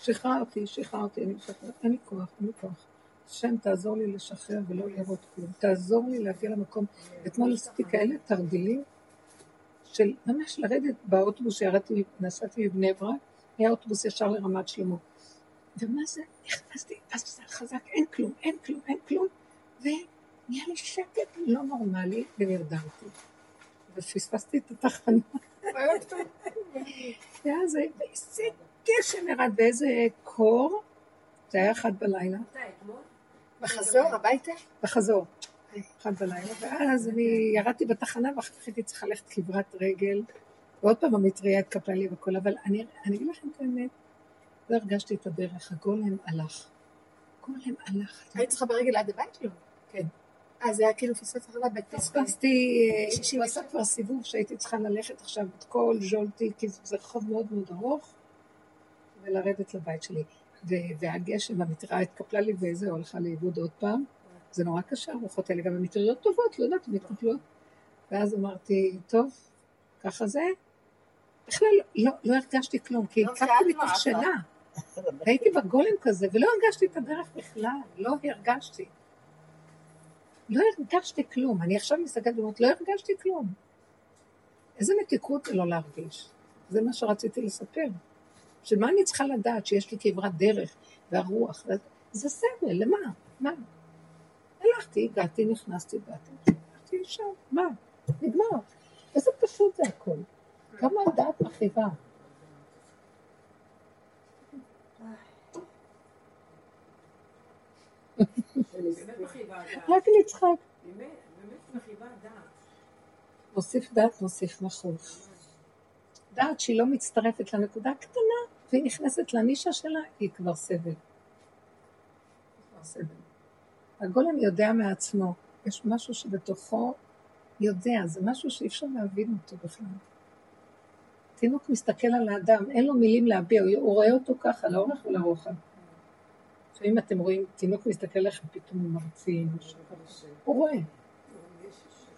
שחררתי, שחררתי, אני משחררת, אין לי כוח, אין לי כוח. השם, תעזור לי לשחרר ולא לראות כלום. תעזור לי להגיע למקום. אתמול עשיתי כאלה תרגילים של ממש לרדת באוטובוס שירדתי, נסעתי מבני ברק, היה אוטובוס ישר לרמת שלמה. ומה זה? נכנסתי, אז חזק, אין כלום, אין כלום, אין כלום, ונהיה לי שקט לא נורמלי, ונרדמתי. ופספסתי את התחנה. ואז איזה גשם ירד, ואיזה קור, זה היה אחד בלילה? בחזור הביתה? בחזור, אחד בלילה, ואז אני ירדתי בתחנה ואחר כך הייתי צריכה ללכת כברת רגל, ועוד פעם המטריה התקפלה לי והכל, אבל אני אני אגיד לכם את האמת, לא הרגשתי את הדרך, הגולם הלך. הגולם הלך. היית צריכה ברגל עד הבית שלו? כן. אז זה היה כאילו פספס אחריו בית פספסתי, אה, הוא עשה כבר סיבוב שהייתי צריכה ללכת עכשיו את כל ז'ולטי, כי זה רחוב מאוד מאוד ארוך, ולרדת לבית שלי. והגשם, המטריה התקפלה לי וזהו, הלכה לאיבוד עוד פעם. זה נורא קשה, הרוחות האלה גם הן מטריות טובות, לא יודעת, הן מתקפלות. ואז אמרתי, טוב, ככה זה. בכלל לא, לא הרגשתי כלום, כי שאלת מתוך שינה. הייתי בגולם כזה, ולא הרגשתי את הדרך בכלל, לא הרגשתי. לא הרגשתי כלום. אני עכשיו מסתכלת ואומרת, לא הרגשתי כלום. איזה מתיקות זה לא להרגיש. זה מה שרציתי לספר. שמה אני צריכה לדעת שיש לי כברת דרך והרוח? זה סבל, למה? מה? הלכתי, הגעתי, נכנסתי, באתי, הלכתי לשם, מה? נגמר. איזה פשוט זה הכל. כמה הדעת הדעת. רק נצחק. באמת, באמת מכאיבה הדעת. מוסיף דעת, מוסיף מחוף. דעת שהיא לא מצטרפת לנקודה הקטנה, והיא נכנסת לנישה שלה, היא כבר סבל. היא כבר סבל. הגולם יודע מעצמו, יש משהו שבתוכו יודע, זה משהו שאי אפשר להבין אותו בכלל. תינוק מסתכל על האדם, אין לו מילים להביע, הוא רואה אותו ככה, לאורך ולרוחב. לפעמים אתם רואים, תינוק מסתכל עליכם, פתאום הוא מרצין, הוא רואה.